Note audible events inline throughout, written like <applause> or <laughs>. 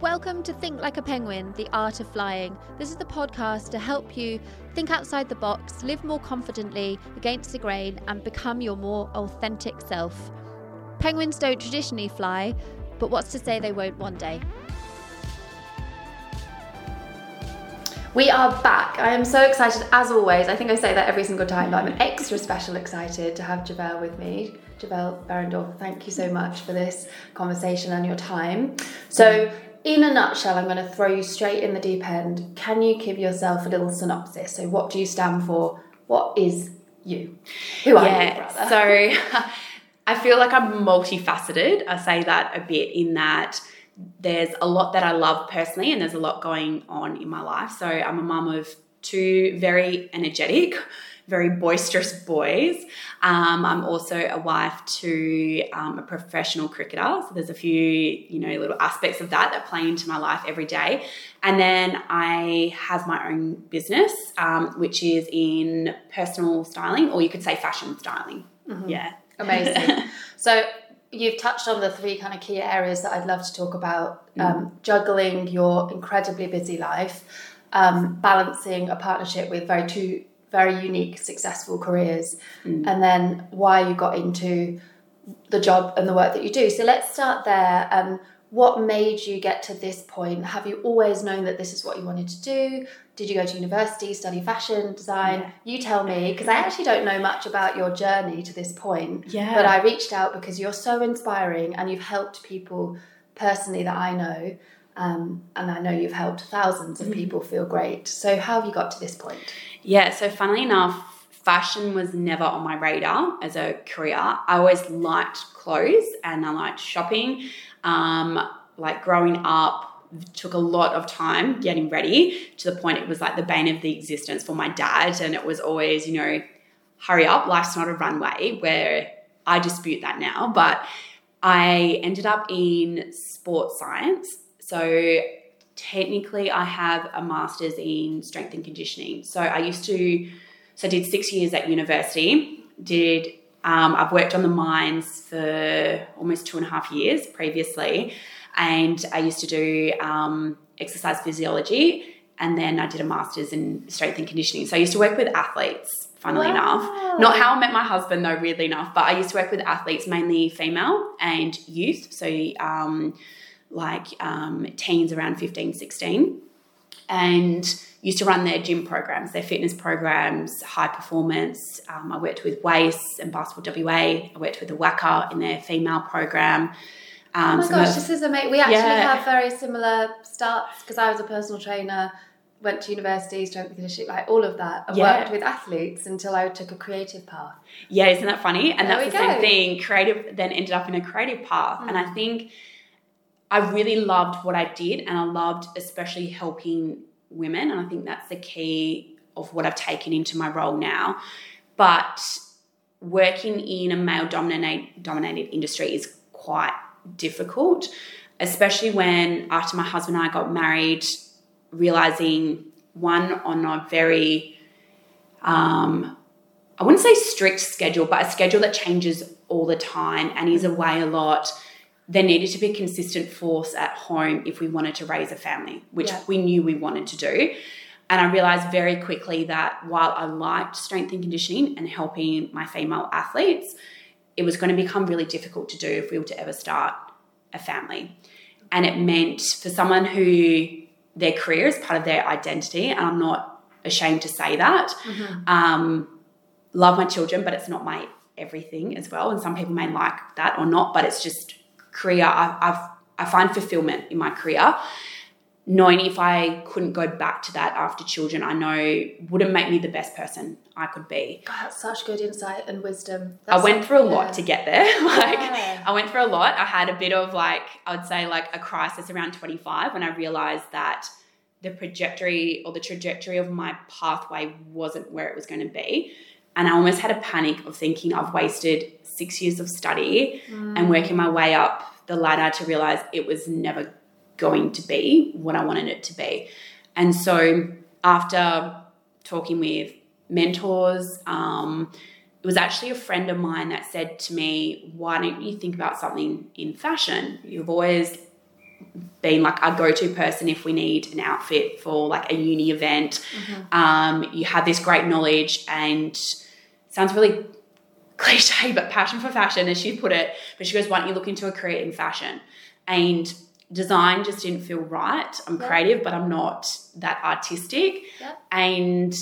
Welcome to Think Like a Penguin, the art of flying. This is the podcast to help you think outside the box, live more confidently against the grain, and become your more authentic self. Penguins don't traditionally fly, but what's to say they won't one day? We are back. I am so excited as always. I think I say that every single time, but I'm extra special excited to have Juvelle with me. Juvelle Behrendorff, thank you so much for this conversation and your time. So, in a nutshell, I'm going to throw you straight in the deep end. Can you give yourself a little synopsis? So, what do you stand for? What is you? Who are yeah, you, brother? So <laughs> I feel like I'm multifaceted. I say that a bit in that there's a lot that I love personally, and there's a lot going on in my life. So I'm a mum of two very energetic, very boisterous boys. Um, I'm also a wife to um, a professional cricketer. So there's a few, you know, little aspects of that that play into my life every day. And then I have my own business, um, which is in personal styling, or you could say fashion styling. Yeah. Amazing. <laughs> so you've touched on the three kind of key areas that I'd love to talk about: um, juggling your incredibly busy life, um, balancing a partnership with very two very unique, successful careers, and then why you got into the job and the work that you do. So let's start there. Um, what made you get to this point? Have you always known that this is what you wanted to do? Did you go to university, study fashion design? You tell me, because I actually don't know much about your journey to this point. Yeah. But I reached out because you're so inspiring and you've helped people personally that I know. Um, and I know you've helped thousands of people feel great. So, how have you got to this point? Yeah, so funnily enough, fashion was never on my radar as a career. I always liked clothes and I liked shopping. Um, like growing up, took a lot of time getting ready to the point it was like the bane of the existence for my dad. And it was always, you know, hurry up, life's not a runway, where I dispute that now. But I ended up in sports science. So technically, I have a master's in strength and conditioning. So I used to, so I did six years at university, did um, I've worked on the mines for almost two and a half years previously, and I used to do um, exercise physiology, and then I did a master's in strength and conditioning. So I used to work with athletes, funnily Wow. enough. Not how I met my husband, though, weirdly enough, but I used to work with athletes, mainly female and youth. So, um, like um, teens around 15, 16 and used to run their gym programs, their fitness programs, high performance. Um, I worked with WAIS and Basketball WA. I worked with the WACA in their female program. Um, Oh my gosh, of- this is amazing. We actually Yeah. have very similar starts because I was a personal trainer, went to university, strength and conditioning, like all of that. I Yeah. worked with athletes until I took a creative path. Yeah, isn't that funny? And There that's the same go. Mm. thing. Creative then ended up in a creative path. And I think I really loved what I did and I loved especially helping women. And I think that's the key of what I've taken into my role now. But working in a male dominate, dominated industry is quite difficult, especially when after my husband and I got married, realizing one on a very um, I wouldn't say strict schedule, but a schedule that changes all the time and is away a lot. There needed to be a consistent force at home if we wanted to raise a family, which Yeah. we knew we wanted to do. And I realized very quickly that while I liked strength and conditioning and helping my female athletes, it was going to become really difficult to do if we were to ever start a family. And it meant for someone who their career is part of their identity, and I'm not ashamed to say that. Um, love my children, but it's not my everything as well. And some people may like that or not, but it's just career. I, I've I find fulfillment in my career. Knowing if I couldn't go back to that after children, I know wouldn't make me the best person I could be. God, that's such good insight and wisdom. I went through a lot yeah. to get there. <laughs> like Yeah. I went through a lot. I had a bit of like I would say like a crisis around 25 when I realized that the trajectory or the trajectory of my pathway wasn't where it was going to be. And I almost had a panic of thinking I've wasted 6 years of study Mm. and working my way up the ladder to realize it was never going to be what I wanted it to be. And so after talking with mentors, um, it was actually a friend of mine that said to me, Why don't you think about something in fashion? You've always been like our go-to person if we need an outfit for like a uni event. Um, you have this great knowledge and sounds really <laughs> cliche, but passion for fashion, as she put it. But she goes, "Why don't you look into a career in fashion?" And design just didn't feel right. I'm Yeah. creative, but I'm not that artistic. Yeah. And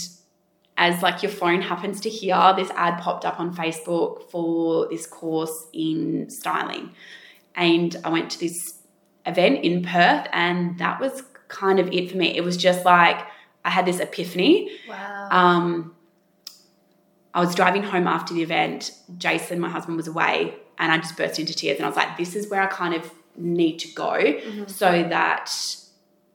as like your phone happens to hear, this ad popped up on Facebook for this course in styling. And I went to this event in Perth, and that was kind of it for me. It was just like I had this epiphany. Wow. Um, I was driving home after the event. Jason, my husband, was away, and I just burst into tears. And I was like, "This is where I kind of need to go, Mm-hmm. so that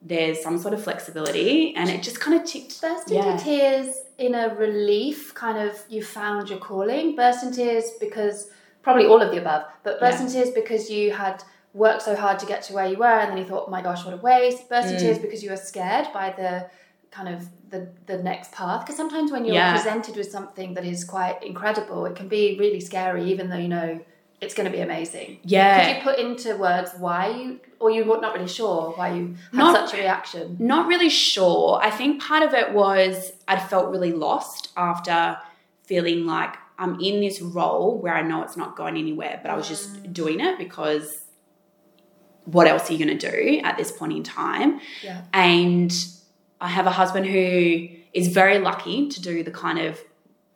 there's some sort of flexibility." And it just kind of ticked. burst into Yeah. tears in a relief, kind of you found your calling. Burst into tears because probably all of the above, but burst Yeah. into tears because you had worked so hard to get to where you were, and then you thought, "Oh my gosh, what a waste!" Burst into Mm. tears because you were scared by the kind of the the next path. Because sometimes when you're Yeah. presented with something that is quite incredible, it can be really scary, even though you know it's going to be amazing. Yeah. Could you put into words why you, or you were not really sure why you had Not- such a reaction? Not really sure. I think part of it was I'd felt really lost after feeling like I'm in this role where I know it's not going anywhere, but I was just doing it because what else are you going to do at this point in time? Yeah. And I have a husband who is very lucky to do the kind of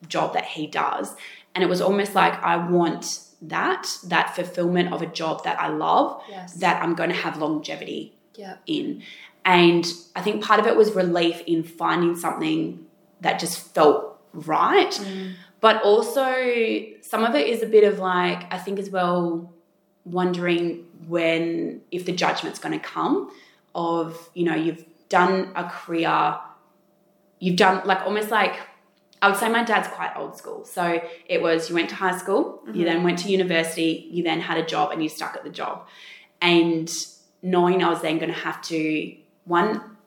job that he does. And it was almost like I want that, that fulfillment of a job that I love, Yes. that I'm going to have longevity Yeah. in. And I think part of it was relief in finding something that just felt right. Mm. But also, some of it is a bit of like, I think as well, wondering when, if the judgment's going to come of, you know, you've done a career, you've done like almost like, I would say my dad's quite old school. So it was you went to high school, you mm-hmm. then went to university, you then had a job and you stuck at the job. And knowing I was then going to have to, one,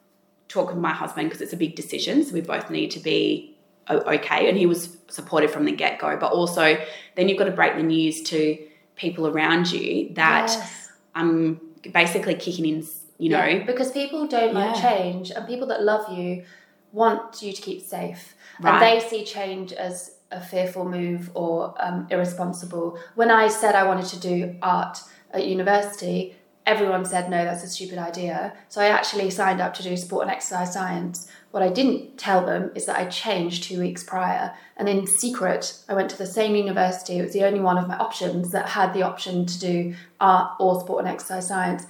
talk with my husband because it's a big decision. So we both need to be okay. And he was supportive from the get go. But also, then you've got to break the news to people around you that Yes. I'm basically kicking in, you know, Yeah, because people don't like Yeah. change, and people that love you want you to keep safe, Right. and they see change as a fearful move or um, irresponsible. When I said I wanted to do art at university, everyone said no, that's a stupid idea. So I actually signed up to do sport and exercise science. What I didn't tell them is that I changed two weeks prior, and in secret, I went to the same university. It was the only one of my options that had the option to do art or sport and exercise science.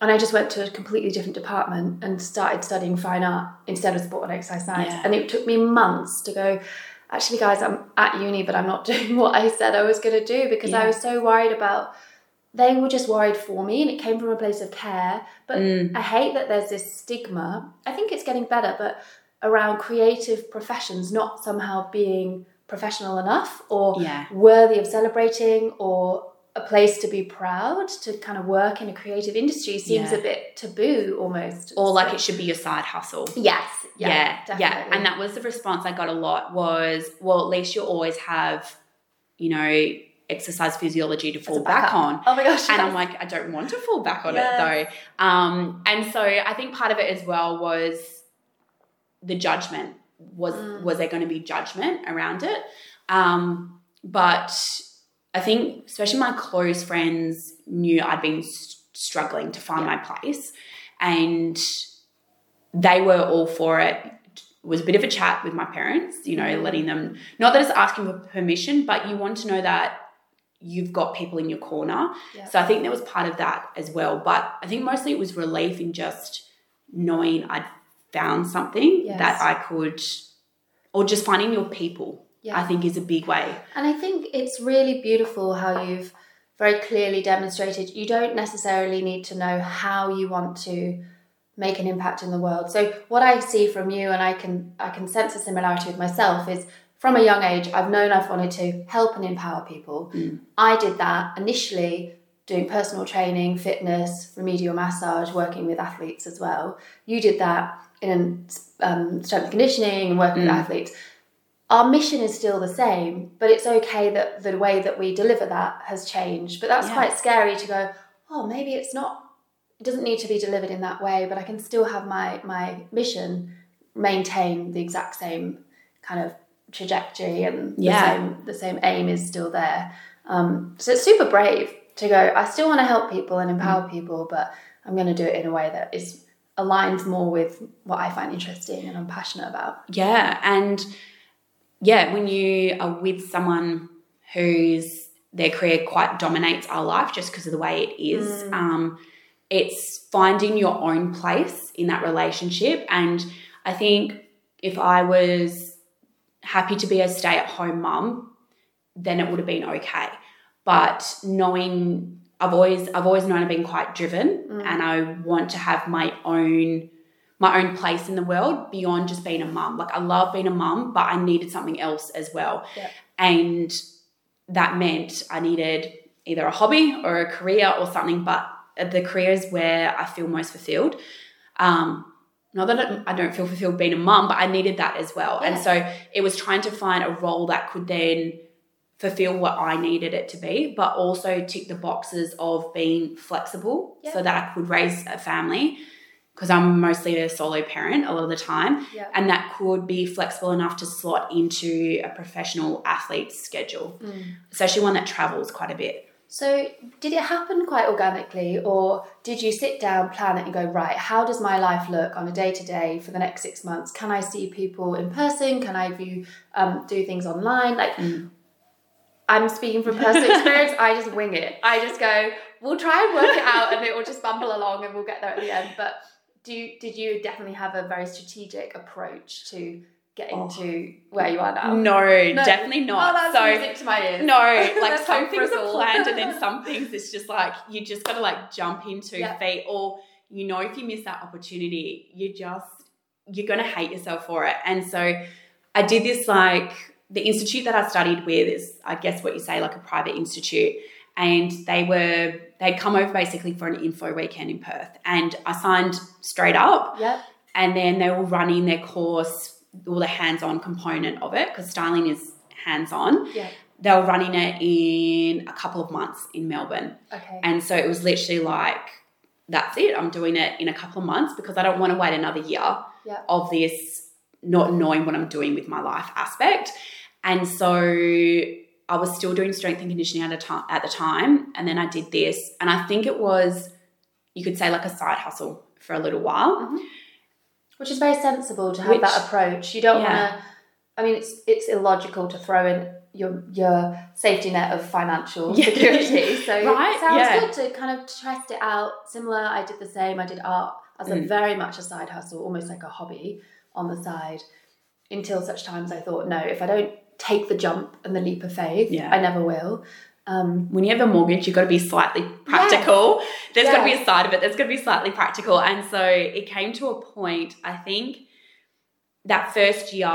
And I just went to a completely different department and started studying fine art instead of sport and exercise science. Yeah. And it took me months to go, actually, guys, I'm at uni, but I'm not <laughs> doing what I said I was going to do because I was so worried about. They were just worried for me, and it came from a place of care. But Mm. I hate that there's this stigma. I think it's getting better, but around creative professions not somehow being professional enough or Yeah. worthy of celebrating or a place to be proud to kind of work in a creative industry seems Yeah. a bit taboo almost. or like it should be your side hustle. yes, yeah, yeah, yeah. And that was the response I got a lot was, well, at least you always have, you know, exercise physiology to fall back on. Oh my gosh! And yes. I'm like, I don't want to fall back on Yes. it though. Um, and so I think part of it as well was the judgment. Was Mm. was there going to be judgment around it? Um, but I think, especially my close friends knew I'd been s- struggling to find my place, and they were all for it. It was a bit of a chat with my parents, you know, Mm. letting them not that it's asking for permission, but you want to know that you've got people in your corner. Yeah. So I think there was part of that as well. But I think mostly it was relief in just knowing I'd found something Yes. that I could, or just finding your people. Yeah. I think is a big way. And I think it's really beautiful how you've very clearly demonstrated you don't necessarily need to know how you want to make an impact in the world. So what I see from you and I can I can sense a similarity with myself is from a young age I've known I've wanted to help and empower people. I did that initially doing personal training, fitness, remedial massage, working with athletes as well. You did that in um, strength and conditioning and working with athletes our mission is still the same, but it's okay that the way that we deliver that has changed. But that's Yeah. quite scary to go, oh, maybe it's not it doesn't need to be delivered in that way, but I can still have my my mission maintain the exact same kind of trajectory and Yeah. the same the same aim is still there. Um, so it's super brave to go. I still want to help people and empower Mm. people, but I'm going to do it in a way that is aligns more with what I find interesting and I'm passionate about. Yeah, and yeah, when you are with someone whose their career quite dominates our life just because of the way it is, um, it's finding your own place in that relationship. And I think if I was happy to be a stay-at-home mum, then it would have been okay. But knowing I've always I've always known I've been quite driven and I want to have my own my own place in the world beyond just being a mum. Like I love being a mum, but I needed something else as well. Yeah. And that meant I needed either a hobby or a career or something, but the career is where I feel most fulfilled. Um, not that I- don't feel fulfilled being a mum, but I needed that as well. And so it was trying to find a role that could then fulfill what I needed it to be, but also tick the boxes of being flexible Yeah. so that I could raise a family because I'm mostly a solo parent a lot of the time. Yeah. And that could be flexible enough to slot into a professional athlete's schedule, mm. especially one that travels quite a bit. So, did it happen quite organically, or did you sit down, plan it, and go, right, how does my life look on a day to day for the next six months? Can I see people in person? Can I view, um, do things online? Like, I'm speaking from personal <laughs> experience, I just wing it. I just go, we'll try and work it out, and it will just bumble along, and we'll get there at the end. But do you, did you definitely have a very strategic approach to getting oh. to where you are now? No, No. definitely oh, not. Oh, that's so music to my ears. No, <laughs> like some things are planned, and then <laughs> some things it's just like you just gotta like jump into Yeah. feet, or you know if you miss that opportunity, you just you're gonna hate yourself for it. And so I did this like the institute that I studied with is I guess what you say like a private institute, and they were they'd come over basically for an info weekend in Perth, and I signed straight up Yep. and then they were running their course, all the hands-on component of it, because styling is hands-on. Yeah. They were running it in a couple of months in Melbourne, Okay. and so it was literally like, "That's it. I'm doing it in a couple of months because I don't want to wait another year Yeah. of this not knowing what I'm doing with my life aspect." And so I was still doing strength and conditioning at a time at the time, and then I did this, and I think it was, you could say, like a side hustle for a little while. Mm-hmm. Which is very sensible to have Which- that approach. You don't Yeah. want to. I mean, it's it's illogical to throw in your your safety net of financial <laughs> Yeah. security. So <laughs> Right, it sounds yeah. good to kind of test it out. Similar, I did the same. I did art as a Mm. very much a side hustle, almost like a hobby on the side. Until such times I thought, no, if I don't take the jump and the leap of faith, Yeah. I never will. Um, when you have a mortgage, you've got to be slightly practical. There's got to be a side of it that's got to be slightly practical. And so it came to a point, I think, that first year,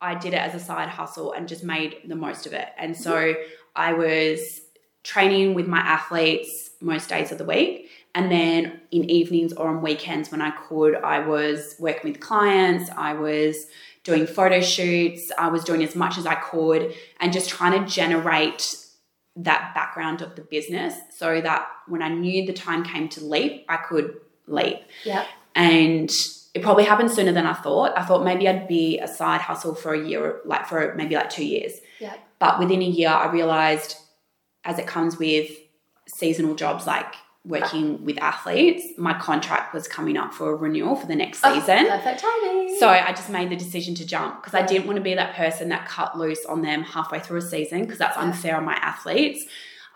I did it as a side hustle and just made the most of it. And so I was training with my athletes most days of the week. And then in evenings or on weekends when I could, I was working with clients, I was doing photo shoots, I was doing as much as I could and just trying to generate that background of the business so that when I knew the time came to leap, I could leap. yeah, And it probably happened sooner than I thought. I thought maybe I'd be a side hustle for a year, like for maybe like two years. yeah, But within a year, I realized, as it comes with seasonal jobs like working with athletes, my contract was coming up for a renewal for the next Oh, season. perfect timing. So I just made the decision to jump because I didn't want to be that person that cut loose on them halfway through a season because that's unfair on my athletes.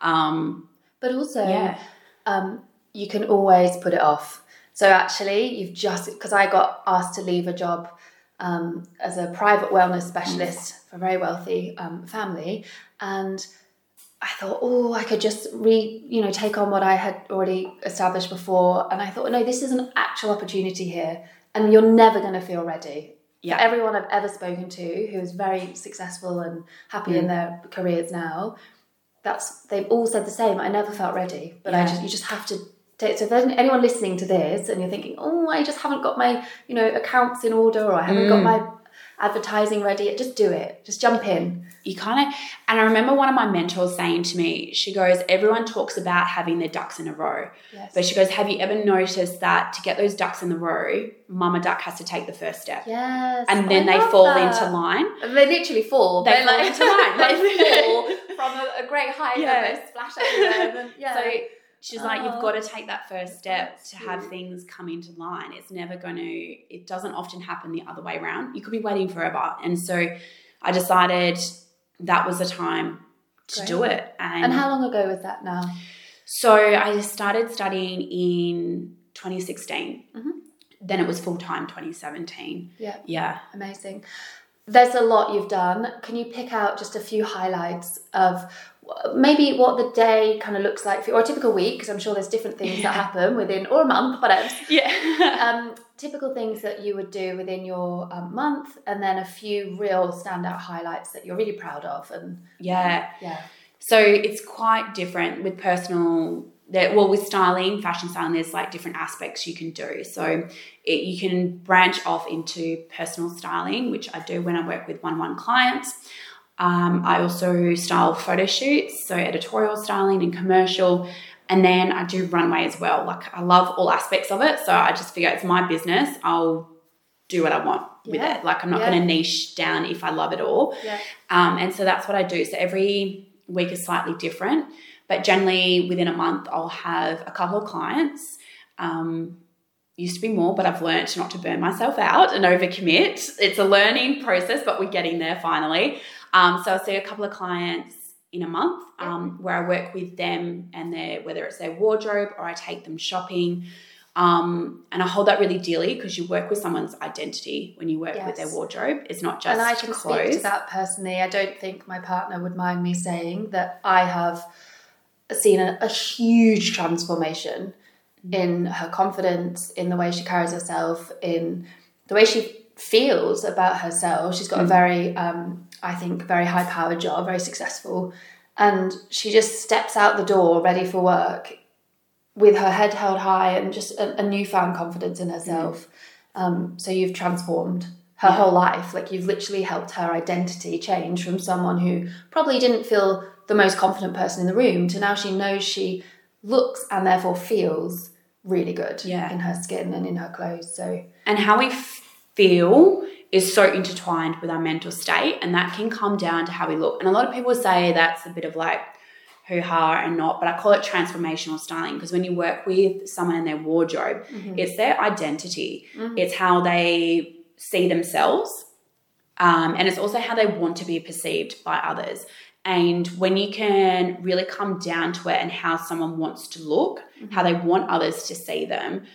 Um, But also, Yeah. um, you can always put it off. So actually, you've just because I got asked to leave a job um, as a private wellness specialist for a very wealthy um, family, and I thought, oh, I could just re, you know, take on what I had already established before, and I thought, no, this is an actual opportunity here, and you're never going to feel ready. Yeah. For everyone I've ever spoken to who is very successful and happy in their careers now, that's they've all said the same. I never felt ready, but I just you just have to. Take, so if there's anyone listening to this and you're thinking, oh, I just haven't got my you know accounts in order, or I haven't got Mm. my advertising ready. Just do it. Just jump in. You kind of, and I remember one of my mentors saying to me, she goes, everyone talks about having their ducks in a row. Yes. But she goes, have you ever noticed that to get those ducks in the row, mama duck has to take the first step? yes. And then I they fall that. into line. Uh, they literally fall. They They're fall like, into line. <laughs> they fall from a, a great height Yeah. and they splash everywhere. Yeah. So she's like, you've Oh. got to take that first step That's to have things come into line. It's never going to, it doesn't often happen the other way around. You could be waiting forever. And so I decided that was the time to do it. And, and how long ago was that now? so I started studying in 2016. Mhm. Then it was full time 2017. Yeah. Yeah. Amazing. There's a lot you've done. Can you pick out just a few highlights of maybe what the day kind of looks like for you, or a typical week? Because I'm sure there's different things that happen within, or a month, whatever. Yeah. <laughs> um, typical things that you would do within your um, month, and then a few real standout highlights that you're really proud of. And yeah. yeah, So it's quite different with personal. That well, with styling, fashion styling, there's like different aspects you can do. So it, you can branch off into personal styling, which I do when I work with one-on-one clients. Um, I also style photo shoots, so editorial styling and commercial, and then I do runway as well. Like I love all aspects of it, so I just figure it's my business. I'll do what I want with Yeah. it. Like I'm not Yeah. going to niche down if I love it all. yeah, Um, and so that's what I do. So every week is slightly different, but generally within a month, I'll have a couple of clients. Um, used to be more, but I've learned not to burn myself out and overcommit. It's a learning process, but we're getting there finally. Um, so I see a couple of clients in a month um, where I work with them and their whether it's their wardrobe or I take them shopping. Um, and I hold that really dearly because you work with someone's identity when you work with their wardrobe. It's not just and I can clothes. speak to that personally. I don't think my partner would mind me saying that I have seen a, a huge transformation in her confidence, in the way she carries herself, in the way she feels about herself. She's got a very, um, I think, very high powered job, very successful. And she just steps out the door ready for work with her head held high and just a, a newfound confidence in herself. Um, so you've transformed her Yeah. whole life. Like you've literally helped her identity change from someone who probably didn't feel the most confident person in the room to now she knows she looks and therefore feels really good Yeah. in her skin and in her clothes. So and how we feel is so intertwined with our mental state and that can come down to how we look. And a lot of people say that's a bit of like hoo-ha and not but i call it transformational styling because when you work with someone in their wardrobe mm-hmm. it's their identity. Mm-hmm. It's how they see themselves um, and it's also how they want to be perceived by others. And when you can really come down to it and how someone wants to look mm-hmm. how they want others to see them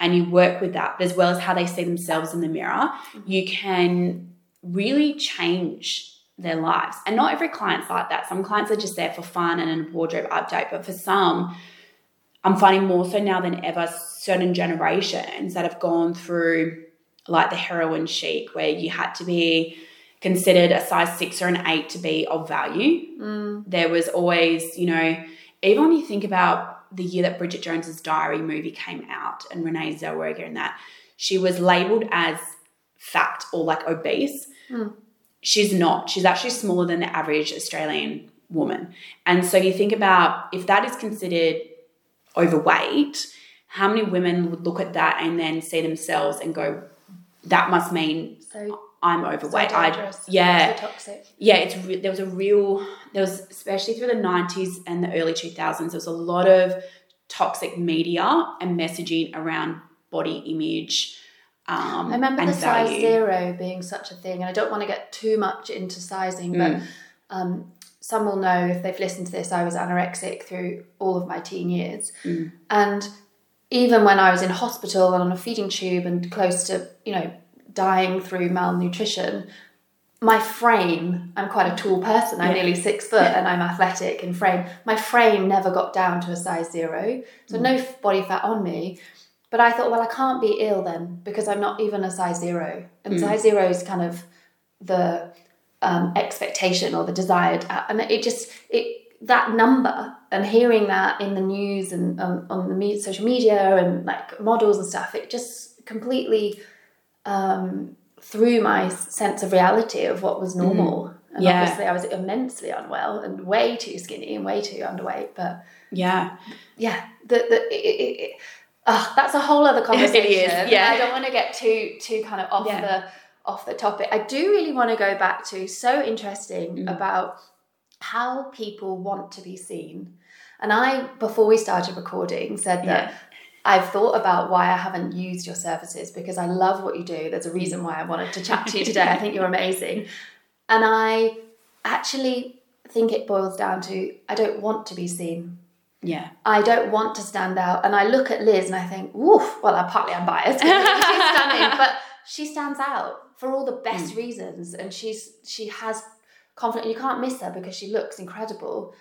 and you work with that as well as how they see themselves in the mirror mm-hmm. you can really change their lives. And not every client's like that. Some clients are just there for fun and a wardrobe update but for some i'm finding more so now than ever certain generations that have gone through like the heroin chic where you had to be considered a size six or an eight to be of value. Mm. There was always you know even when you think about the year that bridget jones's diary movie came out and renee zellweger and that she was labeled as fat or like obese hmm. she's not. She's actually smaller than the average Australian woman. And so you think about if that is considered overweight, how many women would look at that and then see themselves and go, that must mean so, I'm overweight. I, yeah, So toxic. yeah, it's re- there was a real there was especially through the 90s and the early 2000s there was a lot of toxic media and messaging around body image um, I remember the size value. zero being such a thing, and I don't want to get too much into sizing, but Mm. um, some will know if they've listened to this. I was anorexic through all of my teen years, Mm. and even when I was in hospital and on a feeding tube and close to you know dying through malnutrition, my frame. I'm quite a tall person. I'm Yeah. nearly six foot, and I'm athletic in frame. My frame never got down to a size zero, so Mm. no body fat on me. But I thought, well, I can't be ill then because I'm not even a size zero. And Mm. size zero is kind of the um, expectation or the desired. And it just, it that number and hearing that in the news and um, on the me- social media and like models and stuff, it just completely um, through my sense of reality of what was normal. And Yeah. obviously, I was immensely unwell and way too skinny and way too underweight. But Yeah. yeah, the the it, it, it, ah, that's a whole other <laughs> conversation. yeah. I don't want to get too too kind of off Yeah. the off the topic. I do really want to go back to so interesting Mm. about how people want to be seen. And I, before we started recording, said that Yeah. I've thought about why I haven't used your services because I love what you do. There's a reason why I wanted to chat to you today. I think you're amazing. And I actually think it boils down to I don't want to be seen. Yeah. I don't want to stand out. And I look at Liz and I think, woof, well, I partly I'm biased. she's stunning, <laughs> but she stands out for all the best mm. reasons. And she's she has confidence. You can't miss her because she looks incredible.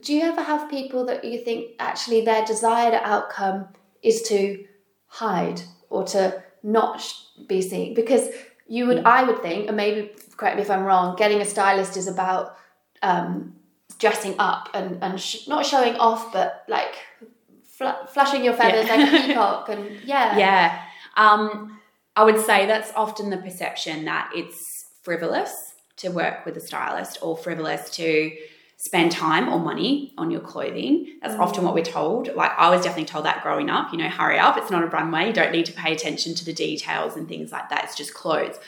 Do you ever have people that you think actually their desired outcome is to hide or to not be seen? Because you would, I would think, and maybe correct me if I'm wrong, getting a stylist is about um, dressing up and, and sh- not showing off, but like fl- flashing your feathers Yeah. like a <laughs> peacock. And yeah. Yeah. Um, I would say that's often the perception that it's frivolous to work with a stylist or frivolous to spend time or money on your clothing. That's mm. often what we're told. Like I was definitely told that growing up, you know, hurry up, it's not a runway, you don't need to pay attention to the details and things like that. It's just clothes.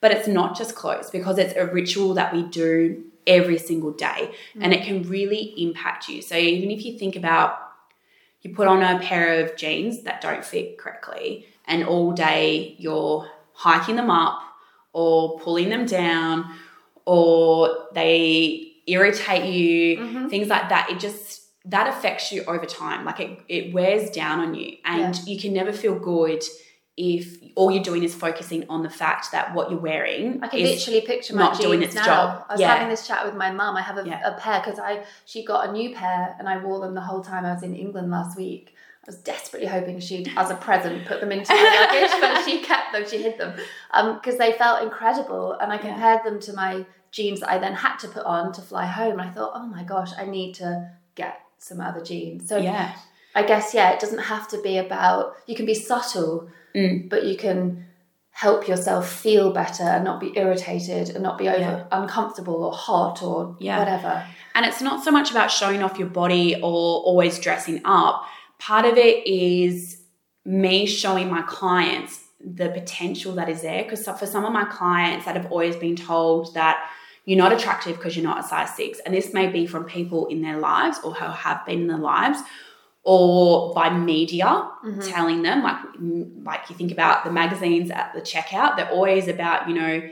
But it's not just clothes because it's a ritual that we do every single day mm. and it can really impact you. So even if you think about you put on a pair of jeans that don't fit correctly and all day you're hiking them up or pulling them down or they irritate you mm-hmm. things like that it just that affects you over time like it, it wears down on you and you can never feel good if all you're doing is focusing on the fact that what you're wearing I can is literally picture my not jeans doing its now. job. I was Yeah. having this chat with my mum. I have a, Yeah. a pair because I she got a new pair and I wore them the whole time I was in England last week. Was desperately hoping she'd, as a present, put them into my luggage, but she kept them. She hid them because they felt incredible. And I Yeah. compared them to my jeans that I then had to put on to fly home. And I thought, oh my gosh, I need to get some other jeans. So yeah I guess yeah, it doesn't have to be about. You can be subtle, Mm. but you can help yourself feel better and not be irritated and not be over Yeah. uncomfortable or hot or Yeah. whatever. And it's not so much about showing off your body or always dressing up. Part of it is me showing my clients the potential that is there. Because for some of my clients that have always been told that you're not attractive because you're not a size six, and this may be from people in their lives or who have been in their lives, or by media mm-hmm. telling them, like like you think about the magazines at the checkout, they're always about you know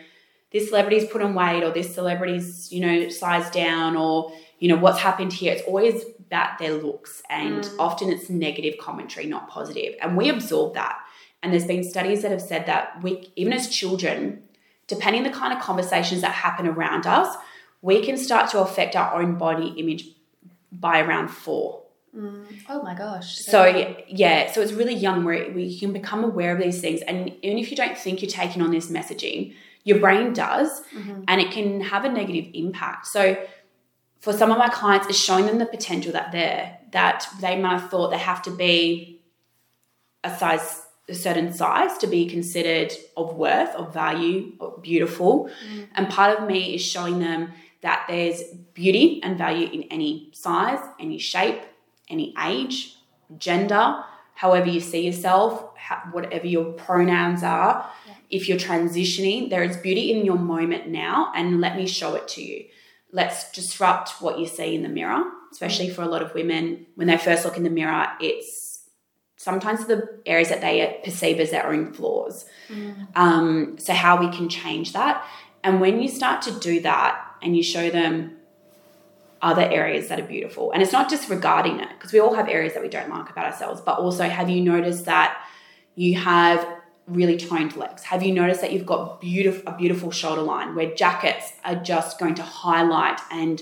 this celebrity's put on weight or this celebrity's you know sized down or you know what's happened here it's always about their looks and mm. often it's negative commentary not positive. And we absorb that. And there's been studies that have said that we even as children depending the kind of conversations that happen around us we can start to affect our own body image by around four. Mm. Oh my gosh. so yeah, so it's really young where we can become aware of these things, and even if you don't think you're taking on this messaging, your brain does, mm-hmm. and it can have a negative impact. So for some of my clients, it's showing them the potential that they're that they might have thought they have to be a size a certain size to be considered of worth, of value, or beautiful. Mm. And part of me is showing them that there's beauty and value in any size, any shape, any age, gender, however you see yourself, whatever your pronouns are. If you're transitioning, there is beauty in your moment now, and let me show it to you. Let's disrupt what you see in the mirror, especially for a lot of women. When they first look in the mirror, it's sometimes the areas that they perceive as their own flaws. Um, so, how we can change that. And when you start to do that and you show them other areas that are beautiful, and it's not just regarding it, because we all have areas that we don't like about ourselves, but also have you noticed that you have really toned legs? Have you noticed that you've got beautiful, a beautiful shoulder line where jackets are just going to highlight and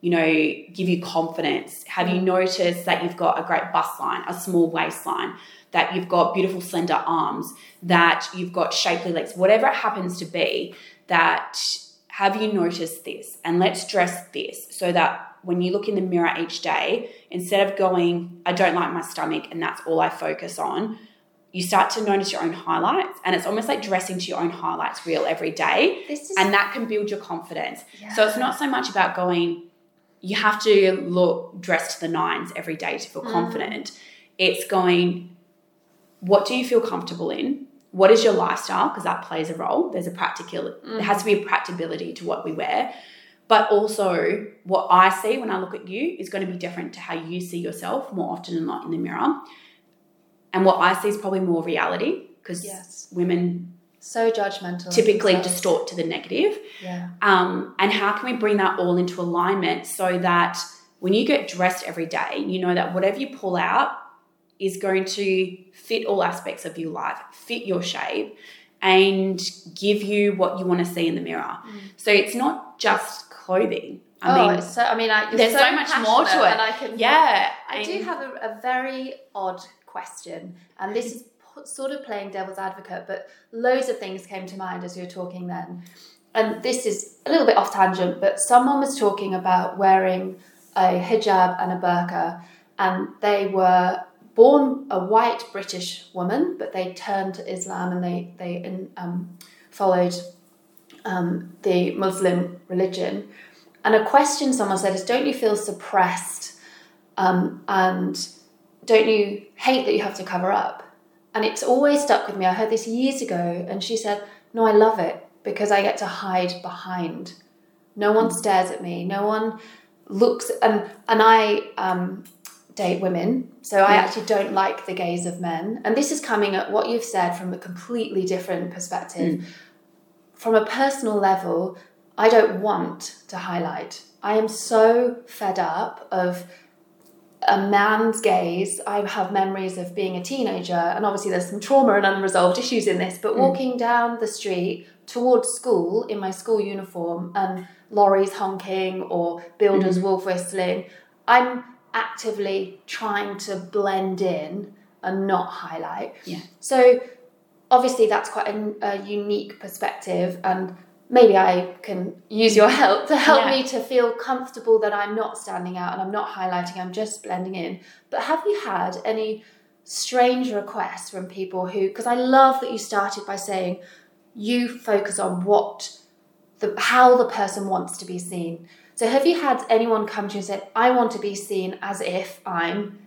you know, give you confidence? Have you noticed that you've got a great bust line, a small waistline, that you've got beautiful slender arms, that you've got shapely legs, whatever it happens to be, that have you noticed this? And let's dress this so that when you look in the mirror each day, instead of going, I don't like my stomach and that's all I focus on, you start to notice your own highlights, and it's almost like dressing to your own highlights reel every day, This is and that can build your confidence. Yeah. So it's not so much about going, you have to look dressed to the nines every day to feel Mm. confident. It's going, what do you feel comfortable in? What is your lifestyle? Because that plays a role. There's a practical, there has to be a practicability to what we wear. But also, what I see when I look at you is going to be different to how you see yourself more often than not in the mirror. And what I see is probably more reality because Yes. women so judgmental. typically themselves. distort to the negative Yeah. um, and how can we bring that all into alignment so that when you get dressed every day you know that whatever you pull out is going to fit all aspects of your life fit your shape and give you what you want to see in the mirror so it's not just clothing i oh, mean so, I mean, I, there's so, so much more to it and I can yeah I do have a, a very odd question, and this is sort of playing devil's advocate, but loads of things came to mind as we were talking then. And this is a little bit off tangent, but someone was talking about wearing a hijab and a burqa, and they were born a white British woman, but they turned to Islam and they they um, followed um, the Muslim religion. And a question someone said is, "Don't you feel suppressed?" um, and don't you hate that you have to cover up? And it's always stuck with me. I heard this years ago, and she said, No, I love it because I get to hide behind. No one stares at me. No one looks, and and I um, date women, so I actually don't like the gaze of men. And this is coming at what you've said from a completely different perspective. From a personal level, I don't want to highlight. I am so fed up of a man's gaze. I have memories of being a teenager, and obviously there's some trauma and unresolved issues in this, but hmm. walking down the street towards school in my school uniform and lorries honking or builders hmm. wolf whistling, I'm actively trying to blend in and not highlight. Yeah. So obviously that's quite a, a unique perspective and maybe I can use your help to help Yeah. me to feel comfortable that I'm not standing out and I'm not highlighting, I'm just blending in. But have you had any strange requests from people who, because I love that you started by saying you focus on what the how the person wants to be seen. So have you had anyone come to you and said, I want to be seen as if I'm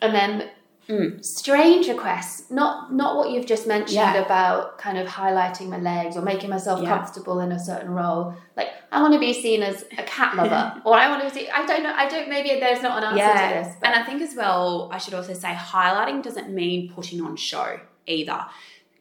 and then Mm. strange requests, not not what you've just mentioned Yeah. about kind of highlighting my legs or making myself Yeah. comfortable in a certain role. Like I want to be seen as a cat lover, <laughs> or I want to see. I don't know. I don't. Maybe there's not an answer to this. But And I think as well, I should also say highlighting doesn't mean putting on show either.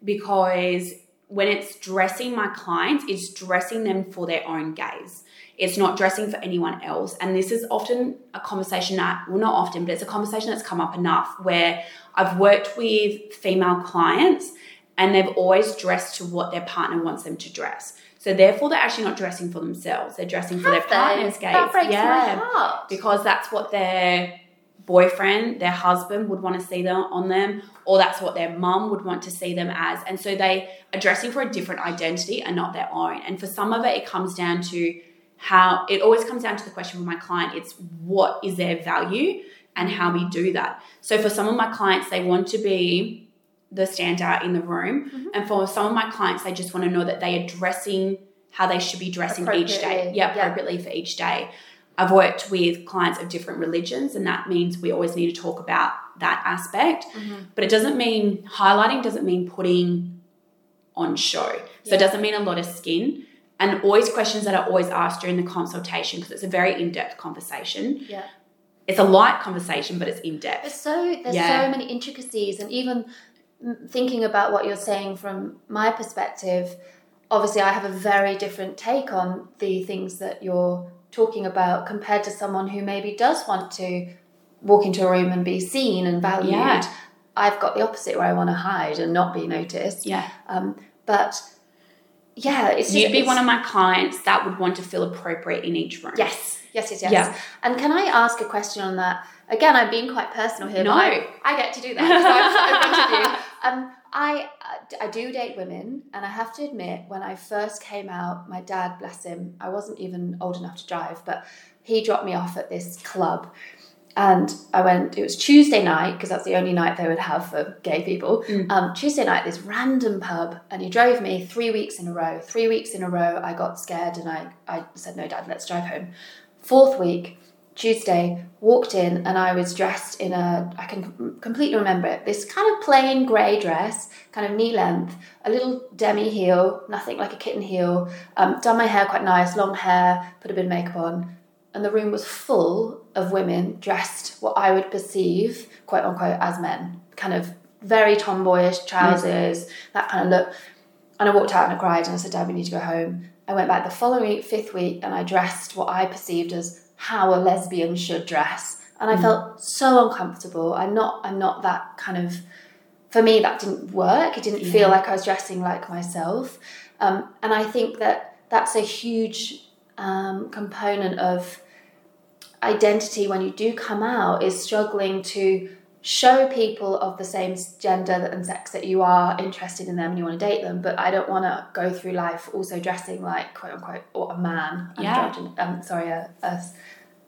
Because when it's dressing my clients, it's dressing them for their own gaze. It's not dressing for anyone else. And this is often a conversation that, well, not often, but it's a conversation that's come up enough where I've worked with female clients and they've always dressed to what their partner wants them to dress. So therefore, they're actually not dressing for themselves. They're dressing for their they? partner's gaze. That breaks yeah my heart. because that's what their boyfriend, their husband would want to see them on them, or that's what their mum would want to see them as. And so they are dressing for a different identity and not their own. And for some of it, it comes down to how it always comes down to the question for my client it's what is their value and how we do that. So for some of my clients, they want to be the standout in the room. Mm-hmm. And for some of my clients, they just want to know that they are dressing how they should be dressing each day. Appropriately, Yeah, yeah. appropriately for each day. I've worked with clients of different religions, and that means we always need to talk about that aspect. Mm-hmm. But it doesn't mean highlighting doesn't mean putting on show. So Yeah. it doesn't mean a lot of skin. And always questions that are always asked during the consultation because it's a very in-depth conversation. Yeah. It's a light conversation, but it's in depth. There's so there's Yeah. so many intricacies, and even thinking about what you're saying from my perspective, obviously I have a very different take on the things that you're talking about compared to someone who maybe does want to walk into a room and be seen and valued. Yeah. I've got the opposite where I want to hide and not be noticed. Yeah. Um, but yeah, it's just, You'd be one of my clients that would want to feel appropriate in each room. Yes, yes, yes, yes. Yeah. And can I ask a question on that? Again, I'm being quite personal here. No. but I, I get to do that. So I'm, I'm going to do. Um, I I do date women, and I have to admit, when I first came out, my dad, bless him, I wasn't even old enough to drive, but he dropped me off at this club, and I went, it was Tuesday night, because that's the only night they would have for gay people. Mm. Um, Tuesday night, this random pub, and he drove me three weeks in a row. Three weeks in a row, I got scared and I, I said, no, dad, let's drive home. Fourth week, Tuesday, walked in and I was dressed in a, I can completely remember it, this kind of plain grey dress, kind of knee length, a little demi heel, nothing like a kitten heel, um, done my hair quite nice, long hair, put a bit of makeup on. And the room was full of women dressed what I would perceive, quote unquote, as men. Kind of very tomboyish trousers, that kind of look. And I walked out and I cried and I said, Dad, we need to go home. I went back the following week, fifth week, and I dressed what I perceived as how a lesbian should dress. And I felt so uncomfortable. I'm not I'm not that kind of for me that didn't work. It didn't feel like I was dressing like myself. Um, and I think that that's a huge um, component of identity when you do come out is struggling to show people of the same gender and sex that you are interested in them and you want to date them but i don't want to go through life also dressing like quote unquote or a man Yeah. um, sorry a, a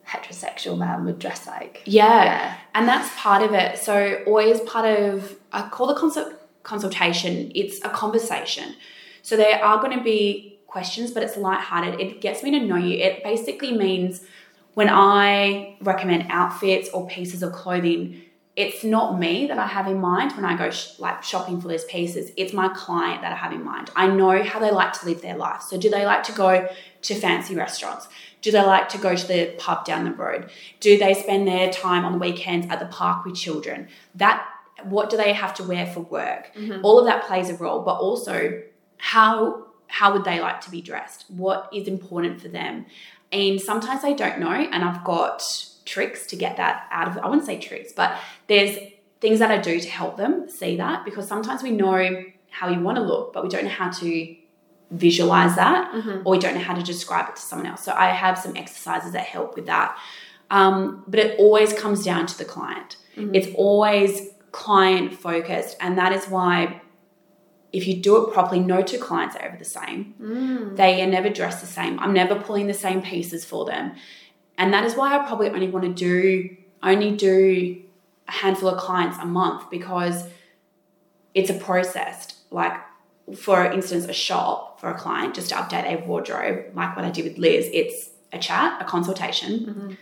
heterosexual man would dress like Yeah. Yeah. And that's part of it. So always part of I call the concept consultation, it's a conversation. So there are going to be questions, but it's lighthearted. It gets me to know you. It basically means when I recommend outfits or pieces of clothing, it's not me that I have in mind when I go sh- like shopping for those pieces. It's my client that I have in mind. I know how they like to live their life. So do they like to go to fancy restaurants? Do they like to go to the pub down the road? Do they spend their time on the weekends at the park with children? That what do they have to wear for work? Mm-hmm. All of that plays a role, but also how how would they like to be dressed? What is important for them? And sometimes they don't know, and I've got tricks to get that out of I wouldn't say tricks, but there's things that I do to help them see that because sometimes we know how you want to look, but we don't know how to visualize that or we don't know how to describe it to someone else. So I have some exercises that help with that. Um, but it always comes down to the client. It's always client focused, and that is why if you do it properly, no two clients are ever the same. Mm. They are never dressed the same. I'm never pulling the same pieces for them. And that is why I probably only want to do only do a handful of clients a month because it's a process. Like for instance, a shop for a client just to update their wardrobe, like what I did with Liz, it's a chat, a consultation. Mm-hmm.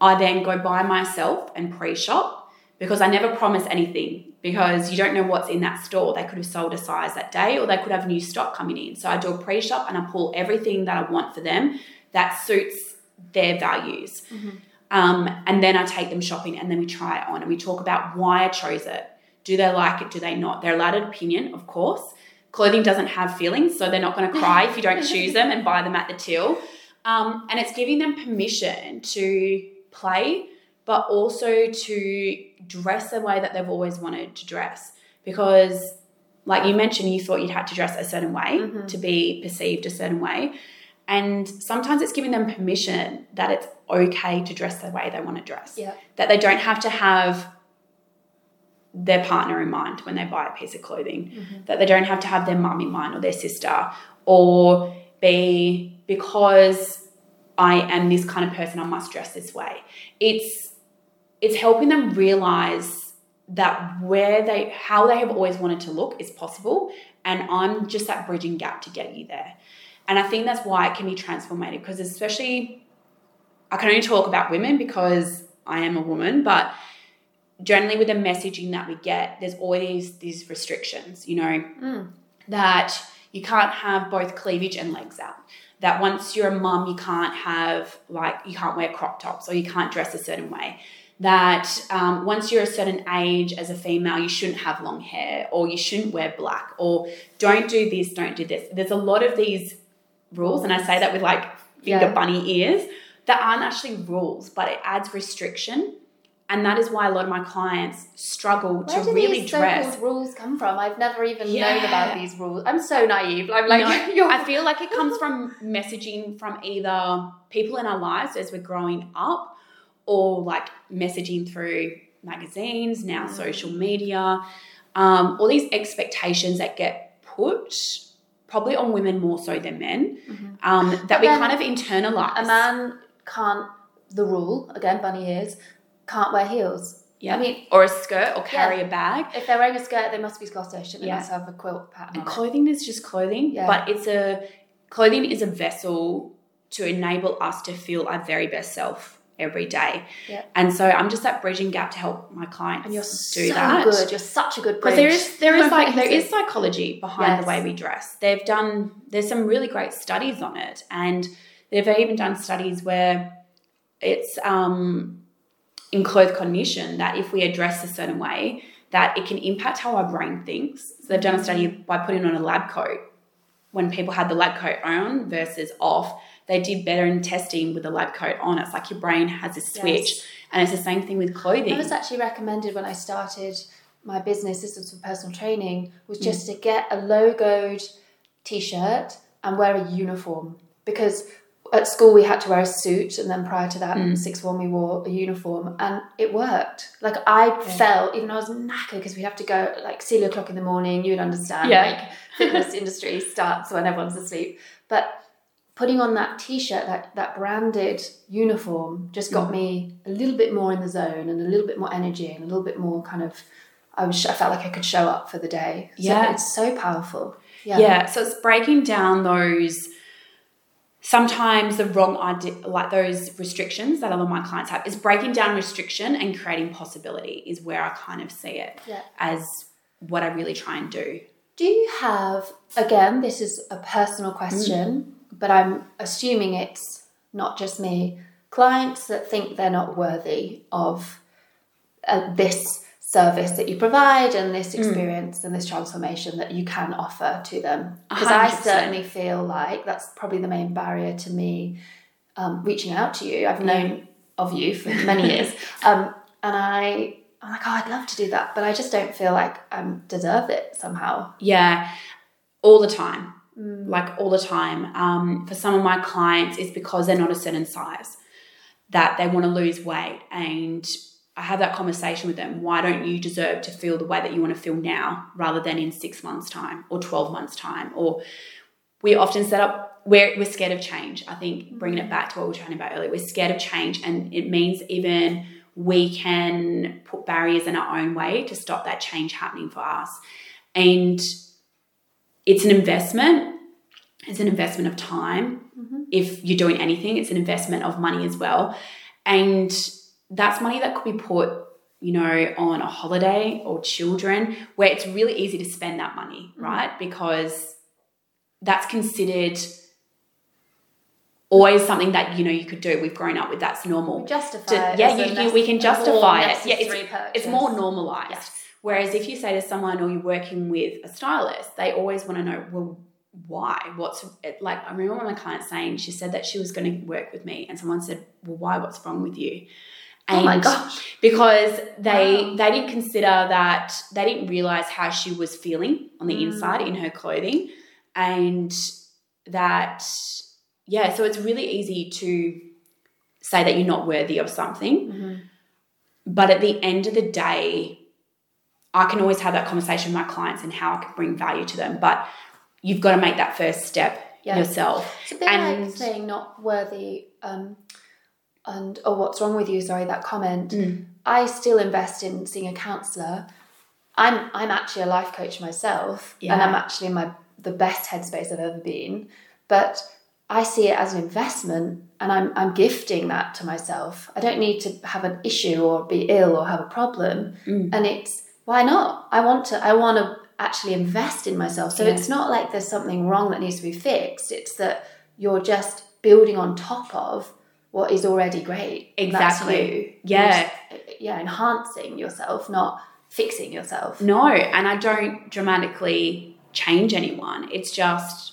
I then go by myself and pre-shop because I never promise anything because you don't know what's in that store. They could have sold a size that day or they could have new stock coming in. So I do a pre-shop and I pull everything that I want for them that suits their values. Um, and then I take them shopping and then we try it on and we talk about why I chose it. Do they like it? Do they not? They're allowed an opinion, of course. Clothing doesn't have feelings, so they're not going to cry if you don't choose them and buy them at the till. Um, and it's giving them permission to play, but also to dress the way that they've always wanted to dress. Because, like you mentioned, you thought you'd had to dress a certain way mm-hmm. to be perceived a certain way. And sometimes it's giving them permission that it's okay to dress the way they want to dress. Yeah. That they don't have to have their partner in mind when they buy a piece of clothing. Mm-hmm. That they don't have to have their mum in mind or their sister or be because I am this kind of person, I must dress this way. It's it's helping them realize that where they how they have always wanted to look is possible and I'm just that bridging gap to get you there. And I think that's why it can be transformative because especially I can only talk about women because I am a woman, but generally with the messaging that we get, there's always these restrictions, you know, mm. that you can't have both cleavage and legs out. That once you're a mum, you can't have like you can't wear crop tops or you can't dress a certain way. That um, once you're a certain age as a female, you shouldn't have long hair or you shouldn't wear black or don't do this, don't do this. There's a lot of these rules, and I say that with like finger Yeah. bunny ears that aren't actually rules, but it adds restriction. And that is why a lot of my clients struggle Where to do really these dress. rules come from? I've never even known about these rules. I'm so naive. I'm like, No, <laughs> I feel like it comes from messaging from either people in our lives as we're growing up or like messaging through magazines, now Mm. social media, um, all these expectations that get put probably on women more so than men um, that But we kind of internalize. a man can't. The rule again, bunny ears can't wear heels. Yeah. I mean, or a skirt or carry a bag. if they're wearing a skirt, they must be Scottish and they Yeah. must have a quilt pattern. And clothing is just clothing, Yeah. but it's a clothing is a vessel to enable us to feel our very best self every day. Yeah. And so I'm just that bridging gap to help my clients And you're do so that. good. You're such a good Because bridge. there is there is like there is psychology behind Yes. the way we dress. They've done there's some really great studies on it, and they've even done studies where it's um, enclothed cognition that if we address a certain way, that it can impact how our brain thinks. So they've done a study by putting on a lab coat. When people had the lab coat on versus off, they did better in testing with the lab coat on. It's like your brain has a switch, Yes. and it's the same thing with clothing. I was actually recommended when I started my business, this was for personal training, was mm. just to get a logoed t-shirt and wear a uniform because at school we had to wear a suit and then prior to that mm. sixth form we wore a uniform and it worked like i felt even though i was knackered because we'd have to go like silly o'clock in the morning you'd understand Yeah. like fitness <laughs> industry starts when everyone's asleep but putting on that t-shirt that that branded uniform just Mm. got me a little bit more in the zone and a little bit more energy and a little bit more kind of I was I felt like I could show up for the day. So Yeah. it's so powerful. Yeah. Yeah. so it's breaking down those sometimes the wrong idea, like those restrictions that a lot of my clients have, is breaking down restriction and creating possibility is where I kind of see it Yeah. as what I really try and do. Do you have again? This is a personal question, but I'm assuming it's not just me. Clients that think they're not worthy of uh, this service that you provide and this experience and this transformation that you can offer to them. Because I certainly feel like that's probably the main barrier to me um, reaching out to you. I've known of you for many <laughs> years, um, and I. I'm like, oh, I'd love to do that, but I just don't feel like I deserve it somehow. Yeah, all the time. Like all the time. Um, for some of my clients, it's because they're not a certain size that they want to lose weight. And I have that conversation with them. Why don't you deserve to feel the way that you want to feel now rather than in six months' time or 12 months' time? Or we often set up, we're, we're scared of change. I think bringing it back to what we were talking about earlier, we're scared of change. And it means even we can put barriers in our own way to stop that change happening for us. And it's an investment. It's an investment of time. If you're doing anything, it's an investment of money as well. And that's money that could be put, you know, on a holiday or children, where it's really easy to spend that money, right? Because that's considered always something that you know you could do. We've grown up with that's normal. Justify To- yeah, you, you, we can justify it. Yeah, it's, it's more normalized. Yes. Whereas if you say to someone or you're working with a stylist, they always want to know, well, why? What's it, like? I remember my client saying she said that she was going to work with me, and someone said, well, why? What's wrong with you? And oh my gosh. Because they Wow. they didn't consider that they didn't realize how she was feeling on the Mm. inside in her clothing, and that yeah. So it's really easy to say that you're not worthy of something. Mm-hmm. But at the end of the day, I can always have that conversation with my clients and how I can bring value to them. But you've got to make that first step Yeah. yourself. It's a bit And- like saying not worthy, um, and oh, what's wrong with you? Sorry, that comment. I still invest in seeing a counsellor. I'm I'm actually a life coach myself, and I'm actually in my the best headspace I've ever been. But I see it as an investment, and I'm I'm gifting that to myself. I don't need to have an issue or be ill or have a problem, and it's why not? I want to I want to actually invest in myself. So Yeah. it's not like there's something wrong that needs to be fixed. It's that you're just building on top of what is already great. Exactly. Yeah. Just, yeah, enhancing yourself, not fixing yourself. No, and I don't dramatically change anyone. It's just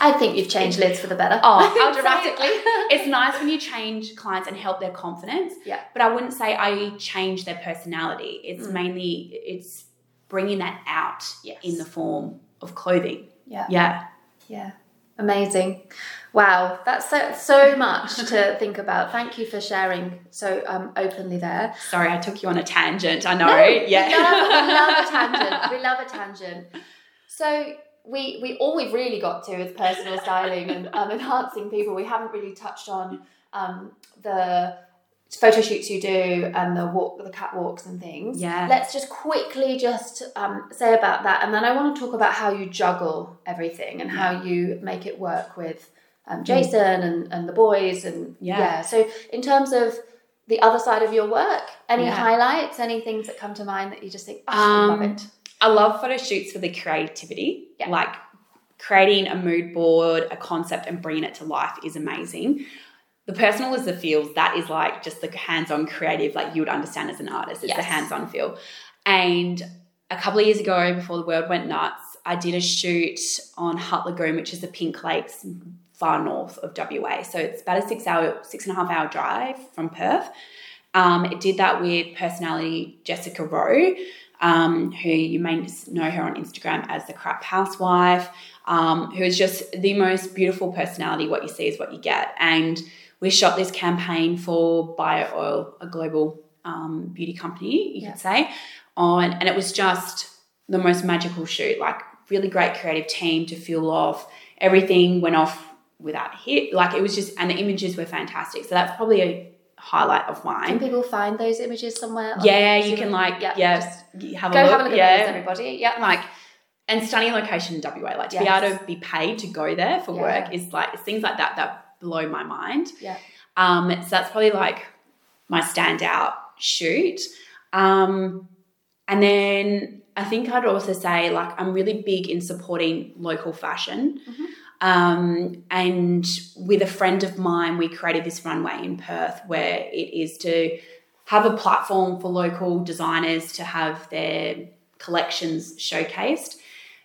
I think you've changed Liz for the better. Oh, how <laughs> dramatically. <laughs> it's nice when you change clients and help their confidence. Yeah. But I wouldn't say I change their personality. It's mainly it's bringing that out Yes. in the form of clothing. yeah. Yeah. Yeah. Amazing. Wow, that's so so much <laughs> to think about. Thank you for sharing so um, openly there. Sorry, I took you on a tangent. I know. No, yeah. We love, we love a tangent. We love a tangent. So we we all we've really got to is personal styling and um, enhancing people. We haven't really touched on um, the photo shoots you do and the walk, the catwalks and things. Yeah. Let's just quickly just um, say about that, and then I want to talk about how you juggle everything and how you make it work with um, Jason and, and the boys and. Yeah. yeah. So in terms of the other side of your work, any Yeah. highlights, any things that come to mind that you just think, oh, I love Um, it. I love photo shoots for the creativity. Yeah. Like creating a mood board, a concept, and bringing it to life is amazing. The personal is the feels. That is like just the hands-on creative, like you would understand as an artist. It's the hands-on feel. And a couple of years ago, before the world went nuts, I did a shoot on Hutt Lagoon, which is the Pink Lakes far north of WA. So it's about a six-hour, six and a half hour drive from Perth. Um, it did that with personality Jessica Rowe, um, who you may know her on Instagram as the Crap Housewife, um, who is just the most beautiful personality. What you see is what you get. And we shot this campaign for Bio Oil, a global um, beauty company, you Yeah. could say, on, and it was just the most magical shoot. Like really great creative team to feel off. Everything went off without a hit. Like it was just, and the images were fantastic. So that's probably a highlight of wine. Can people find those images somewhere? Yeah, you can like yeah, yeah, have go a look. have a look yeah, at those, everybody. Yeah, like and stunning location in WA. Like to be able to be paid to go there for Yeah. work is like it's things like that that blow my mind. Yeah. Um, so that's probably like my standout shoot. Um, and then I think I'd also say like I'm really big in supporting local fashion. Mhm. Um, and with a friend of mine, we created this runway in Perth where it is to have a platform for local designers to have their collections showcased,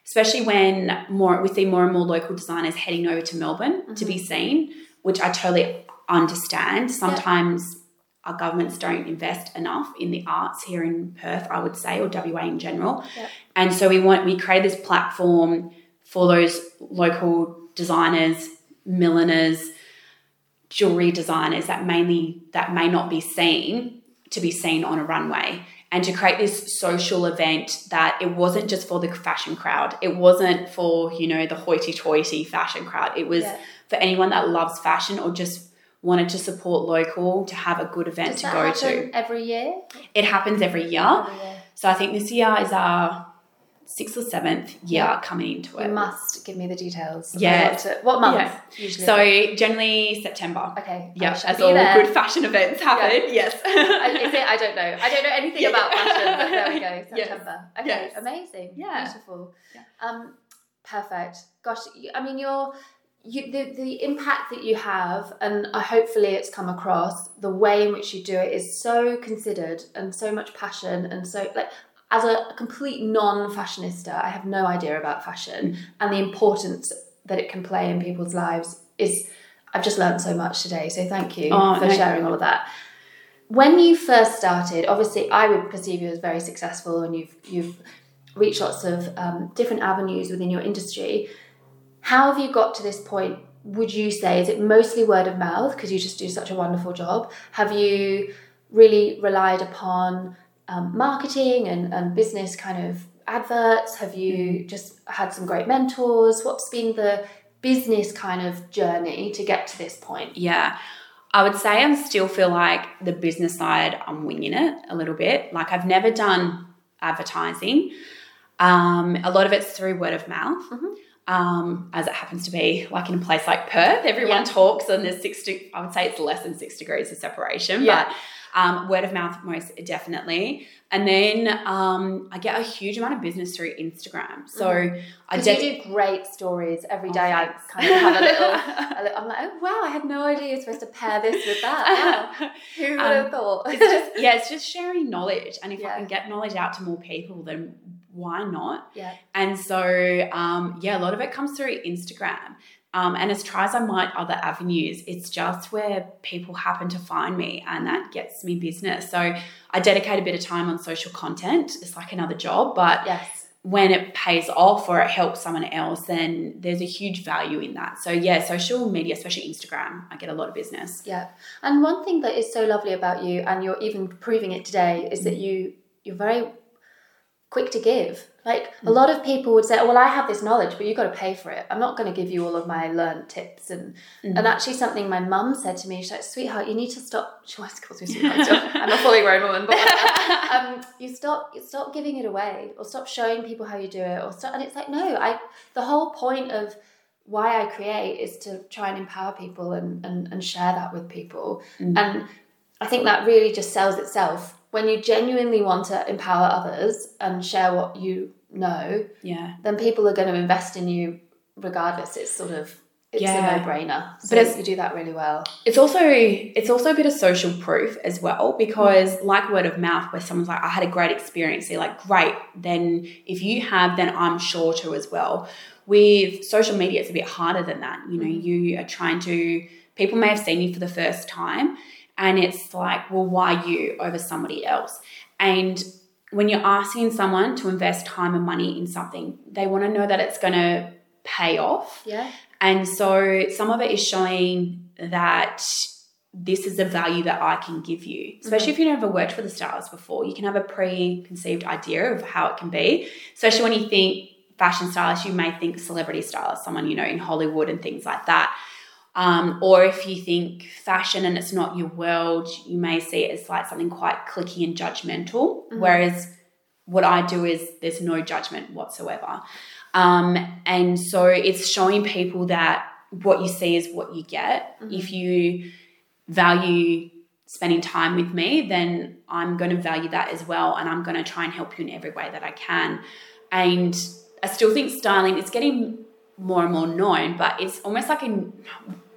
especially when more we see more and more local designers heading over to Melbourne to be seen, which I totally understand. Sometimes our governments don't invest enough in the arts here in Perth, I would say, or WA in general. Yep. And so we want we created this platform for those local designers, milliners, jewelry designers that mainly that may not be seen to be seen on a runway and to create this social event that it wasn't just for the fashion crowd it wasn't for you know the hoity-toity fashion crowd it was Yeah. for anyone that loves fashion or just wanted to support local to have a good event Does to go to every year? it happens every year Every year. so i think this year is our sixth or seventh year Yeah. coming into You it must give me the details. Yeah. To- What month? Yeah. Usually. so generally september okay. Yeah as all there. good fashion events happen <laughs> yes I? I don't know. I don't know anything Yeah. about fashion. But there we go. <laughs> Yes. September. Okay. Yes. Amazing. Yeah. Beautiful. Yeah. Um, perfect. Gosh, you- I mean, you're. You, the, the impact that you have, and hopefully it's come across, the way in which you do it is so considered and so much passion, and so like as a complete non-fashionista, I have no idea about fashion and the importance that it can play in people's lives is. I've just learned so much today, so thank you Oh, for no. sharing all of that. When you first started, obviously, I would perceive you as very successful, and you've you've reached lots of um, different avenues within your industry. How have you got to this point? Would you say is it mostly word of mouth because you just do such a wonderful job? Have you really relied upon um, marketing and, and business kind of adverts? Have you just had some great mentors? What's been the business kind of journey to get to this point? Yeah. I would say I still feel like the business side, I'm winging it a little bit. Like I've never done advertising. Um, a lot of it's through word of mouth. Mhm. Um, as it happens to be, like in a place like Perth, everyone Yeah. talks, and there's six. De- I would say it's less than six degrees of separation, Yeah. but um, word of mouth most definitely. And then um, I get a huge amount of business through Instagram. So I Mm-hmm. Because did. you do great stories every day. Oh. I kind of have a little, <laughs> a little. I'm like, oh wow, I had no idea you're supposed to pair this with that. <laughs> Wow. Who would Um, have thought? it's just <laughs> yeah, it's just sharing knowledge, and if Yeah. I can get knowledge out to more people, then why not? Yeah. And so um, yeah, a lot of it comes through Instagram. Um, and as try as I might other avenues, it's just where people happen to find me, and that gets me business. So I dedicate a bit of time on social content. It's like another job, but yes. when it pays off or it helps someone else, then there's a huge value in that. So yeah, social media, especially Instagram, I get a lot of business. Yeah. And one thing that is so lovely about you, and you're even proving it today, is Mm. that you you're very quick to give. Like a lot of people would say, oh, "Well, I have this knowledge, but you've got to pay for it. I'm not going to give you all of my learned tips." And Mm. and actually, something my mum said to me, she's like, "Sweetheart, you need to stop." <laughs> She always calls me sweetheart. <laughs> I'm a fully grown woman, but <laughs> um, you stop you stop giving it away, or stop showing people how you do it, or stop. And it's like, no, I. The whole point of why I create is to try and empower people and and, and share that with people. Mm. And I think that really just sells itself when you genuinely want to empower others and share what you know. Yeah. Then people are going to invest in you regardless. It's sort of it's Yeah. a no brainer. So But you do that really well. It's also it's also a bit of social proof as well because like word of mouth where someone's like I had a great experience they're like great then if you have then I'm sure to as well with social media it's a bit harder than that you know mm. you are trying to people may have seen you for the first time and it's like well why you over somebody else and when you're asking someone to invest time and money in something they want to know that it's going to pay off Yeah. and so some of it is showing that this is a value that I can give you, mm-hmm. especially if you've never worked with the stylist before. You can have a preconceived idea of how it can be, especially when you think fashion stylist, you may think celebrity stylist, someone you know in Hollywood and things like that. Um, or if you think fashion and it's not your world, you may see it as like something quite clicky and judgmental. Whereas what I do is there's no judgment whatsoever. Um, and so it's showing people that what you see is what you get. If you value spending time with me, then I'm going to value that as well. And I'm going to try and help you in every way that I can. And I still think styling is getting more and more known, but it's almost like a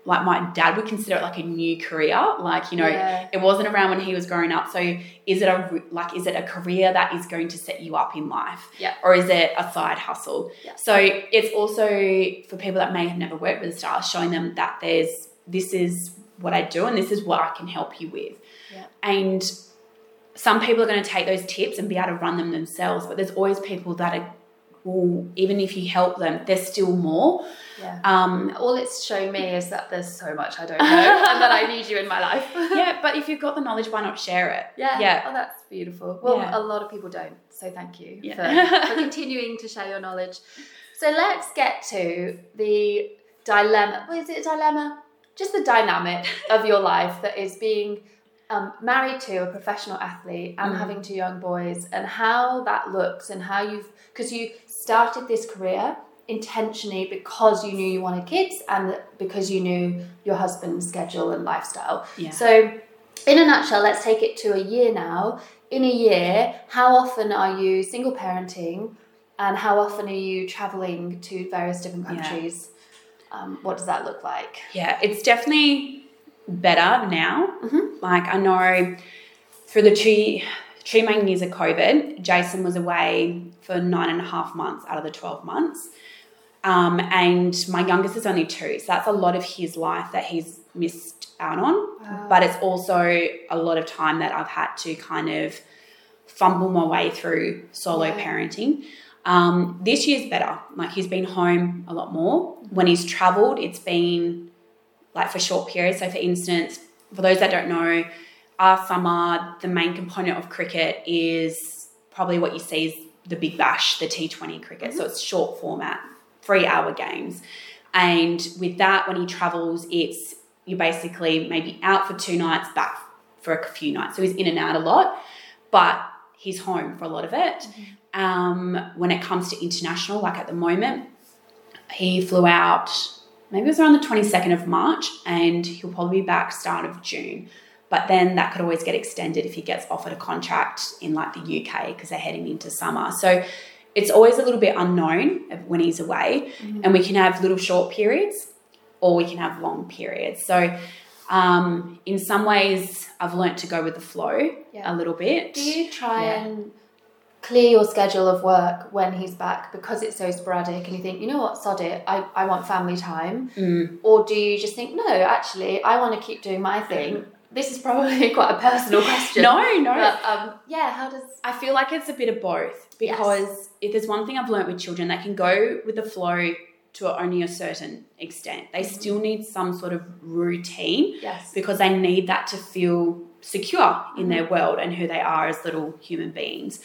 like my dad would consider it like a new career. Like you know, Yeah. it wasn't around when he was growing up. So is it a like is it a career that is going to set you up in life? Yeah. Or is it a side hustle? Yeah. So it's also for people that may have never worked with a showing them that there's this is what I do and this is what I can help you with. Yeah. And some people are going to take those tips and be able to run them themselves, but there's always people that are will even if you help them, there's still more. Yeah. Um, All it's shown me is that there's so much I don't know and that I <laughs> need you in my life. yeah, <laughs> but if you've got the knowledge, why not share it? Yeah. Yeah. Oh, that's beautiful. Well, Yeah. a lot of people don't. So thank you Yeah. for, <laughs> for continuing to share your knowledge. So let's get to the dilemma. What is it a dilemma? Just the dynamic of your life that is being um, married to a professional athlete and Mhm. having two young boys and how that looks and how you've, because you started this career intentionally because you knew you wanted kids and because you knew your husband's schedule and lifestyle. Yeah. So, in a nutshell, let's take it to a year now. In a year, how often are you single parenting and how often are you traveling to various different Yeah. countries? Um, what does that look like? Yeah, it's definitely better now. Mhm. Like I know through the two two main years of COVID, Jason was away for nine and a half months out of the twelve months. Um, and my youngest is only two, so that's a lot of his life that he's missed out on. Wow. But it's also a lot of time that I've had to kind of fumble my way through solo Yeah. parenting. Um, this year's better. Like he's been home a lot more. When he's traveled, it's been like for short periods. So, for instance, for those that don't know, our summer, the main component of cricket is probably what you see is the Big Bash, the T20 cricket. So, it's short format, three hour games. And with that, when he travels, it's you're basically maybe out for two nights, back for a few nights. So, he's in and out a lot, but he's home for a lot of it. Um, when it comes to international, like at the moment, he flew out maybe it was around the 22nd of March and he'll probably be back start of June. But then that could always get extended if he gets offered a contract in like the UK because they're heading into summer. So it's always a little bit unknown when he's away. And we can have little short periods or we can have long periods. So um, in some ways, I've learnt to go with the flow Yeah. a little bit. Do you try Yeah. and clear your schedule of work when he's back because it's so sporadic and you think, you know what, sod it, I, I want family time? Mm. Or do you just think, no, actually, I want to keep doing my thing? <laughs> This is probably <laughs> quite a personal <laughs> question. No, no. But um, yeah, how does. I feel like it's a bit of both Yes. because if there's one thing I've learnt with children, they can go with the flow to only a certain extent. They Mm-hmm. still need some sort of routine Yes. because they need that to feel secure in Mm-hmm. their world and who they are as little human beings.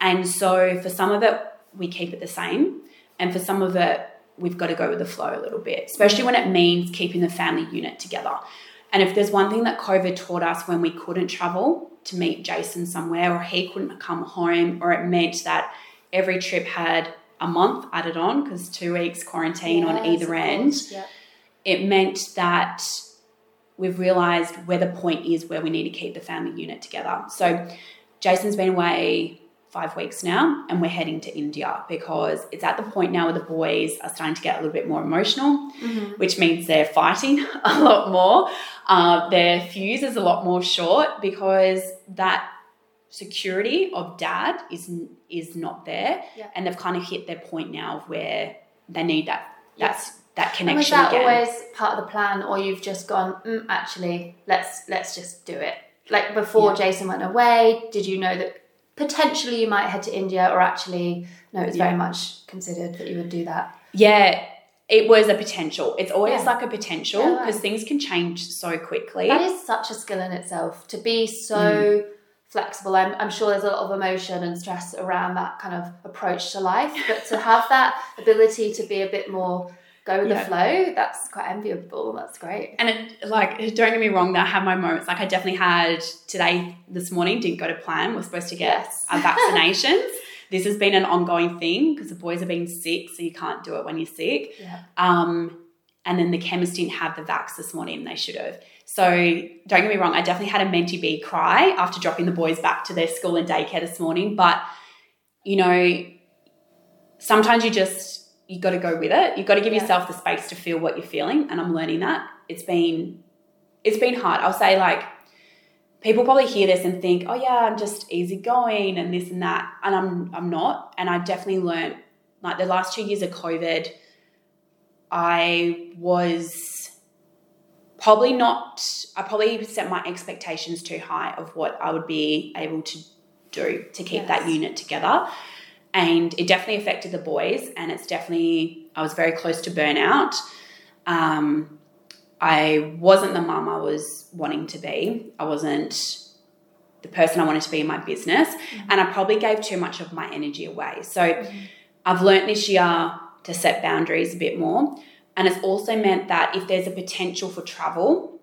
And so for some of it, we keep it the same. And for some of it, we've got to go with the flow a little bit, especially when it means keeping the family unit together. And if there's one thing that COVID taught us when we couldn't travel to meet Jason somewhere, or he couldn't come home, or it meant that every trip had a month added on because two weeks quarantine on either end, yeah. it meant that we've realized where the point is where we need to keep the family unit together. So Jason's been away five weeks now, and we're heading to India because it's at the point now where the boys are starting to get a little bit more emotional, which means they're fighting <laughs> a lot more. Uh, their fuse is a lot more short because that security of dad is is not there, Yeah. and they've kind of hit their point now of where they need that that's that And was that again. always part of the plan, or you've just gone, mm, actually, let's let's just do it? Like before Yeah. Jason went away, did you know that potentially you might head to India, or actually, no, it's very much considered that you would do that? Yeah, it was a potential. It's always Yeah. like a potential Yeah, because things can change so quickly. That is such a skill in itself to be so mm. flexible. I'm, I'm sure there's a lot of emotion and stress around that kind of approach to life, but to have that ability to be a bit more go with Yeah. the flow, that's quite enviable. That's great. and it, like, don't get me wrong, that I have my moments. Like, I definitely had today, this morning, didn't go to plan. We're supposed to get Yes. our vaccinations. <laughs> this has been an ongoing thing because the boys have been sick, so you can't do it when you're sick. Yeah. Um, and then the chemist didn't have the vax this morning, they should have. So don't get me wrong, I definitely had a mentee bee cry after dropping the boys back to their school and daycare this morning. But you know, sometimes you just you got to go with it. You've got to give Yeah. yourself the space to feel what you're feeling, and I'm learning that. It's been it's been hard. I'll say like people probably hear this and think, "Oh yeah, I'm just easygoing and this and that," and I'm I'm not. And I've definitely learned like the last two years of COVID, I was probably not. I probably set my expectations too high of what I would be able to do to keep that unit together. And it definitely affected the boys, and it's definitely, I was very close to burnout. Um, I wasn't the mum I was wanting to be. I wasn't the person I wanted to be in my business, and I probably gave too much of my energy away. So I've learned this year to set boundaries a bit more. And it's also meant that if there's a potential for travel,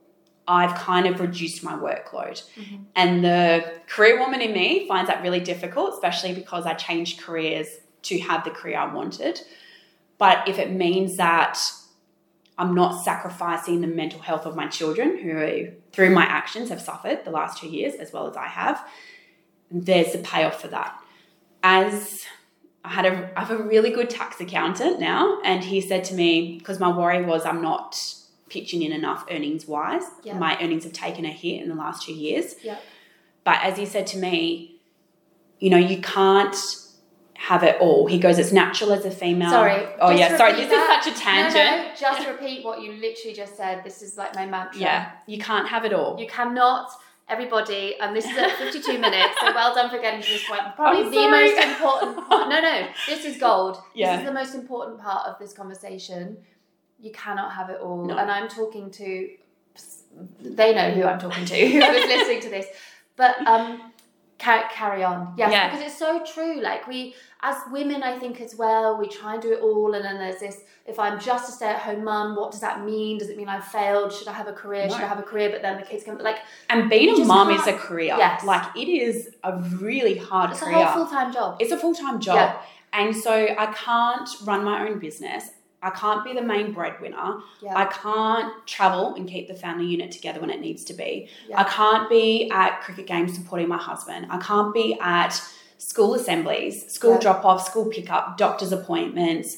I've kind of reduced my workload. Mm-hmm. And the career woman in me finds that really difficult, especially because I changed careers to have the career I wanted. But if it means that I'm not sacrificing the mental health of my children, who through my actions have suffered the last two years, as well as I have, there's a payoff for that. As I had a, I have a really good tax accountant now, and he said to me, because my worry was I'm not pitching in enough earnings wise. My earnings have taken a hit in the last two years. Yeah. But as he said to me, you know, you can't have it all. He goes, it's natural as a female. Sorry. Oh, yeah. Sorry. This that. is such a No, no, tangent. no, just repeat what you literally just said. This is like my mantra. Yeah. You can't have it all. You cannot, everybody, and this is at <laughs> 52 minutes, so well done for getting to this point. Probably the most important part. No, no, this is gold. Yeah. <laughs> This is the most important part of this conversation. You cannot have it all. No. And I'm talking to, they know who I'm talking to, <laughs> who was listening to this. But um, ca- carry on. Yes, Yeah. because it's so true. Like we, as women, I think as well, we try and do it all. And then there's this, if I'm just a stay at home mum, what does that mean? Does it mean I've failed? Should I have a career? Should I have a career? But then the kids come, like, And being a mum is a career. Yes. Like it is a really hard it's a career. whole full time job. it's a full time job. Yeah. And so I can't run my own business. I can't be the main breadwinner. Yeah. I can't travel and keep the family unit together when it needs to be. Yeah. I can't be at cricket games supporting my husband. I can't be at school assemblies, school Yeah. drop off, school pickup, doctor's appointments,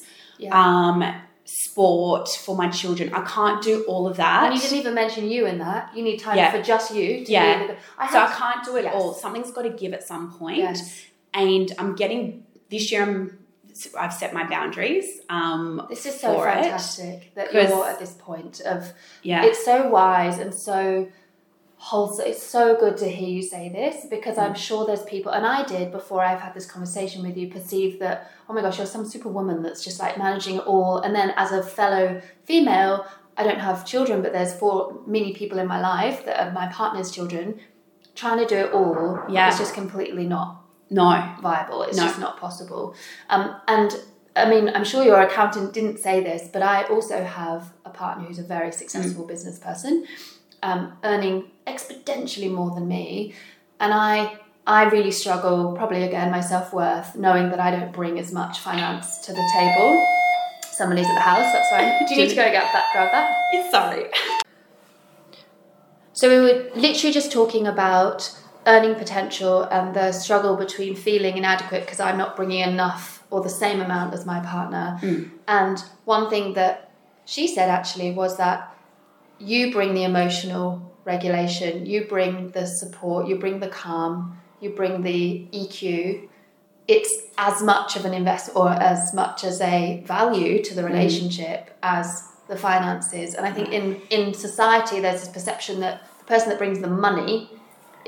um, sport for my children. I can't do all of that. and you didn't even mention you in that. You need time for just you. To Yeah. Be able to, I so I can't do it Yes. all. Something's got to give at some point. yes. And I'm getting this year. I'm I've set my boundaries. Um, This is so for it. fantastic that you're at this point of yeah, it's so wise and so wholesome. It's so good to hear you say this because Mm. I'm sure there's people, and I did before I've had this conversation with you, perceive that, oh my gosh, you're some superwoman that's just like managing it all. And then as a fellow female, I don't have children, but there's four many people in my life that are my partner's children. Trying to do it all Yeah. is just completely not No. viable. It's No. just not possible. Um, and I mean, I'm sure your accountant didn't say this, but I also have a partner who's a very successful Mm. business person, um, earning exponentially more than me, and I. I really struggle, probably again, my self worth, knowing that I don't bring as much finance to the table. Somebody's at the house, that's fine. <laughs> Do you need to go get that, grab that? Sorry. So we were literally just talking about earning potential and the struggle between feeling inadequate because I'm not bringing enough or the same amount as my partner. Mm. And one thing that she said actually was that you bring the emotional regulation, you bring the support, you bring the calm, you bring the EQ. It's as much of an invest or as much as a value to the mm. relationship as the finances. And I think in in society there's this perception that the person that brings the money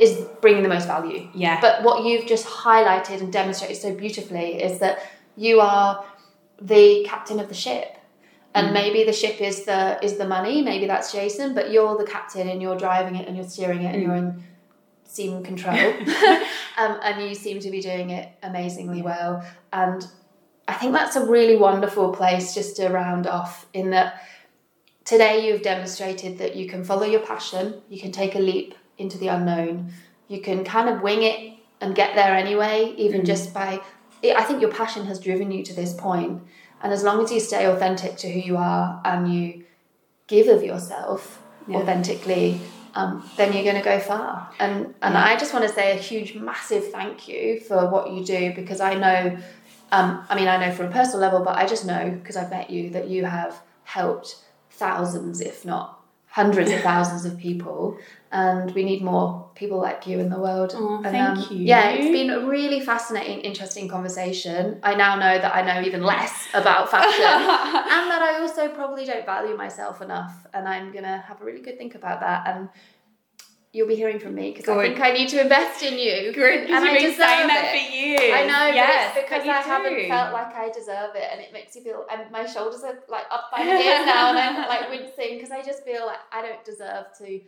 is bringing the most value. Yeah. But what you've just highlighted and demonstrated so beautifully is that you are the captain of the ship. And maybe the ship is the is the money, maybe that's Jason, but you're the captain and you're driving it and you're steering it and you're in seam control. <laughs> <laughs> um, and you seem to be doing it amazingly well. And I think that's a really wonderful place just to round off in that today you've demonstrated that you can follow your passion, you can take a leap into the unknown, you can kind of wing it and get there anyway, even just by. I think your passion has driven you to this point. and as long as you stay authentic to who you are and you give of yourself Yeah. authentically, um, then you're going to go far. And and I just want to say a huge, massive thank you for what you do because I know, um, I mean, I know from a personal level, but I just know because I've met you that you have helped thousands, if not hundreds of thousands of people, and we need more people like you in the world. Oh, And, um, thank you. Yeah, it's been a really fascinating, interesting conversation. I now know that I know even less about fashion <laughs> and that I also probably don't value myself enough, and I'm gonna have a really good think about that. And you'll be hearing from me because I think I need to invest in you. Good, and I you've been deserve saying that it. for years. I know, yes, because I haven't felt like I deserve it, and it makes you feel. And my shoulders are like up by my ears now, and I'm like <laughs> wincing because I just feel like I don't deserve to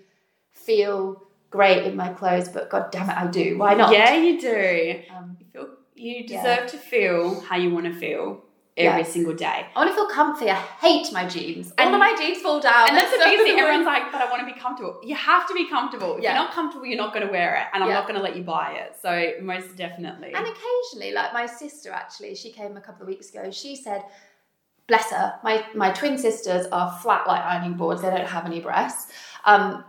feel great in my clothes. But god damn it, I do. Why not? Yeah, you do. Um, You feel you Yeah. deserve to feel how you want to feel every single day. I want to feel comfy. I hate my jeans. All of my jeans fall down. And that's the <laughs> thing. Everyone's like, but I want to be comfortable. You have to be comfortable. If Yeah. you're not comfortable, you're not going to wear it. And I'm Yeah. not going to let you buy it. So, most definitely. And occasionally, like my sister actually, she came a couple of weeks ago. She said, "Bless her, my my twin sisters are flat like ironing boards. They don't have any breasts. Um,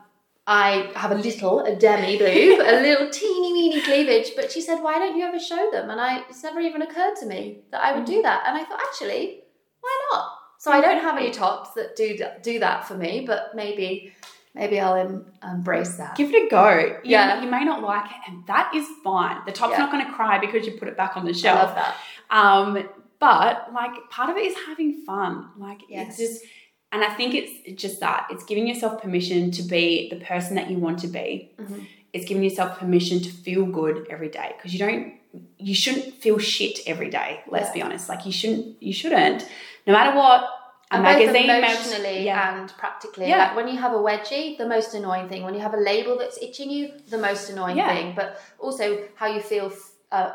I have a little, a demi boob, a little teeny weeny cleavage." But she said, "Why don't you ever show them?" And I, it's never even occurred to me that I would do that. And I thought, actually, why not? So I don't have any tops that do do that for me, but maybe. Maybe I'll em- embrace that. Give it a go. You, Yeah. You may not like it, and that is fine. The top's Yeah. not going to cry because you put it back on the I shelf. love that. Um, but like part of it is having fun. Like Yes. it's just, and I think it's just that it's giving yourself permission to be the person that you want to be. Mhm. It's giving yourself permission to feel good every day because you don't, you shouldn't feel shit every day. Let's Yeah. be honest. Like you shouldn't, you shouldn't. No matter what a and magazine emotionally yeah. and practically. Yeah. Like when you have a wedgie, the most annoying thing. When you have a label that's itching you, the most annoying Yeah. thing. But also how you feel uh,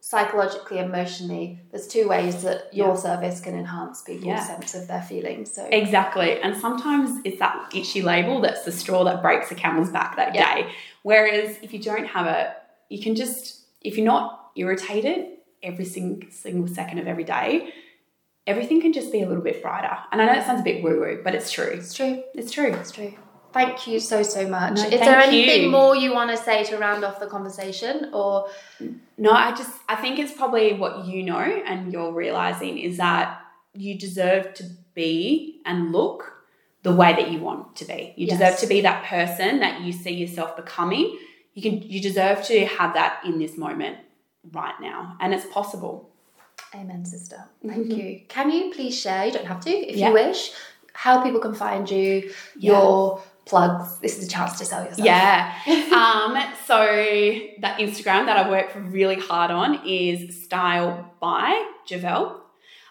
psychologically, emotionally. There's two ways that your Yeah. service can enhance people's Yeah. sense of their feelings. So Exactly. And sometimes it's that itchy label that's the straw that breaks the camel's back that Yeah. day. Whereas if you don't have it, you can just, if you're not irritated every single, single second of every day, everything can just be a little bit brighter. And I know it sounds a bit woo woo, but it's true. it's true. It's true. It's true. Thank you so so much. No, Is there anything you. more you want to say to round off the conversation, or No, I just, I think it's probably what you know and you're realizing is that you deserve to be and look the way that you want to be. You Yes. deserve to be that person that you see yourself becoming. You can, you deserve to have that in this moment right now, and it's possible. Amen, sister. Mm-hmm. Thank you. Can you please share? You don't have to, if Yeah. you wish. How people can find you, your plugs. This is a chance to sell yourself. Yeah. <laughs> um, so that Instagram that I work really hard on is Style by Juvelle.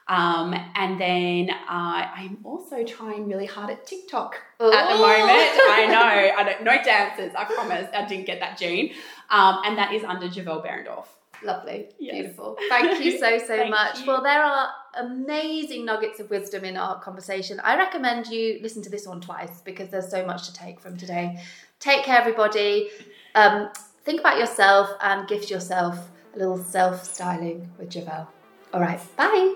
Um, and then uh, I'm also trying really hard at TikTok at the moment. <laughs> I know, I don't, no dances. I promise. I didn't get that gene. Um, and that is under Juvelle Behrendorff. Lovely. Yes. Beautiful. Thank you so, so <laughs> much. you. Well, there are amazing nuggets of wisdom in our conversation. I recommend you listen to this one twice because there's so much to take from today. Take care, everybody. Um, think about yourself and gift yourself a little self styling with Juvelle. All right. Bye.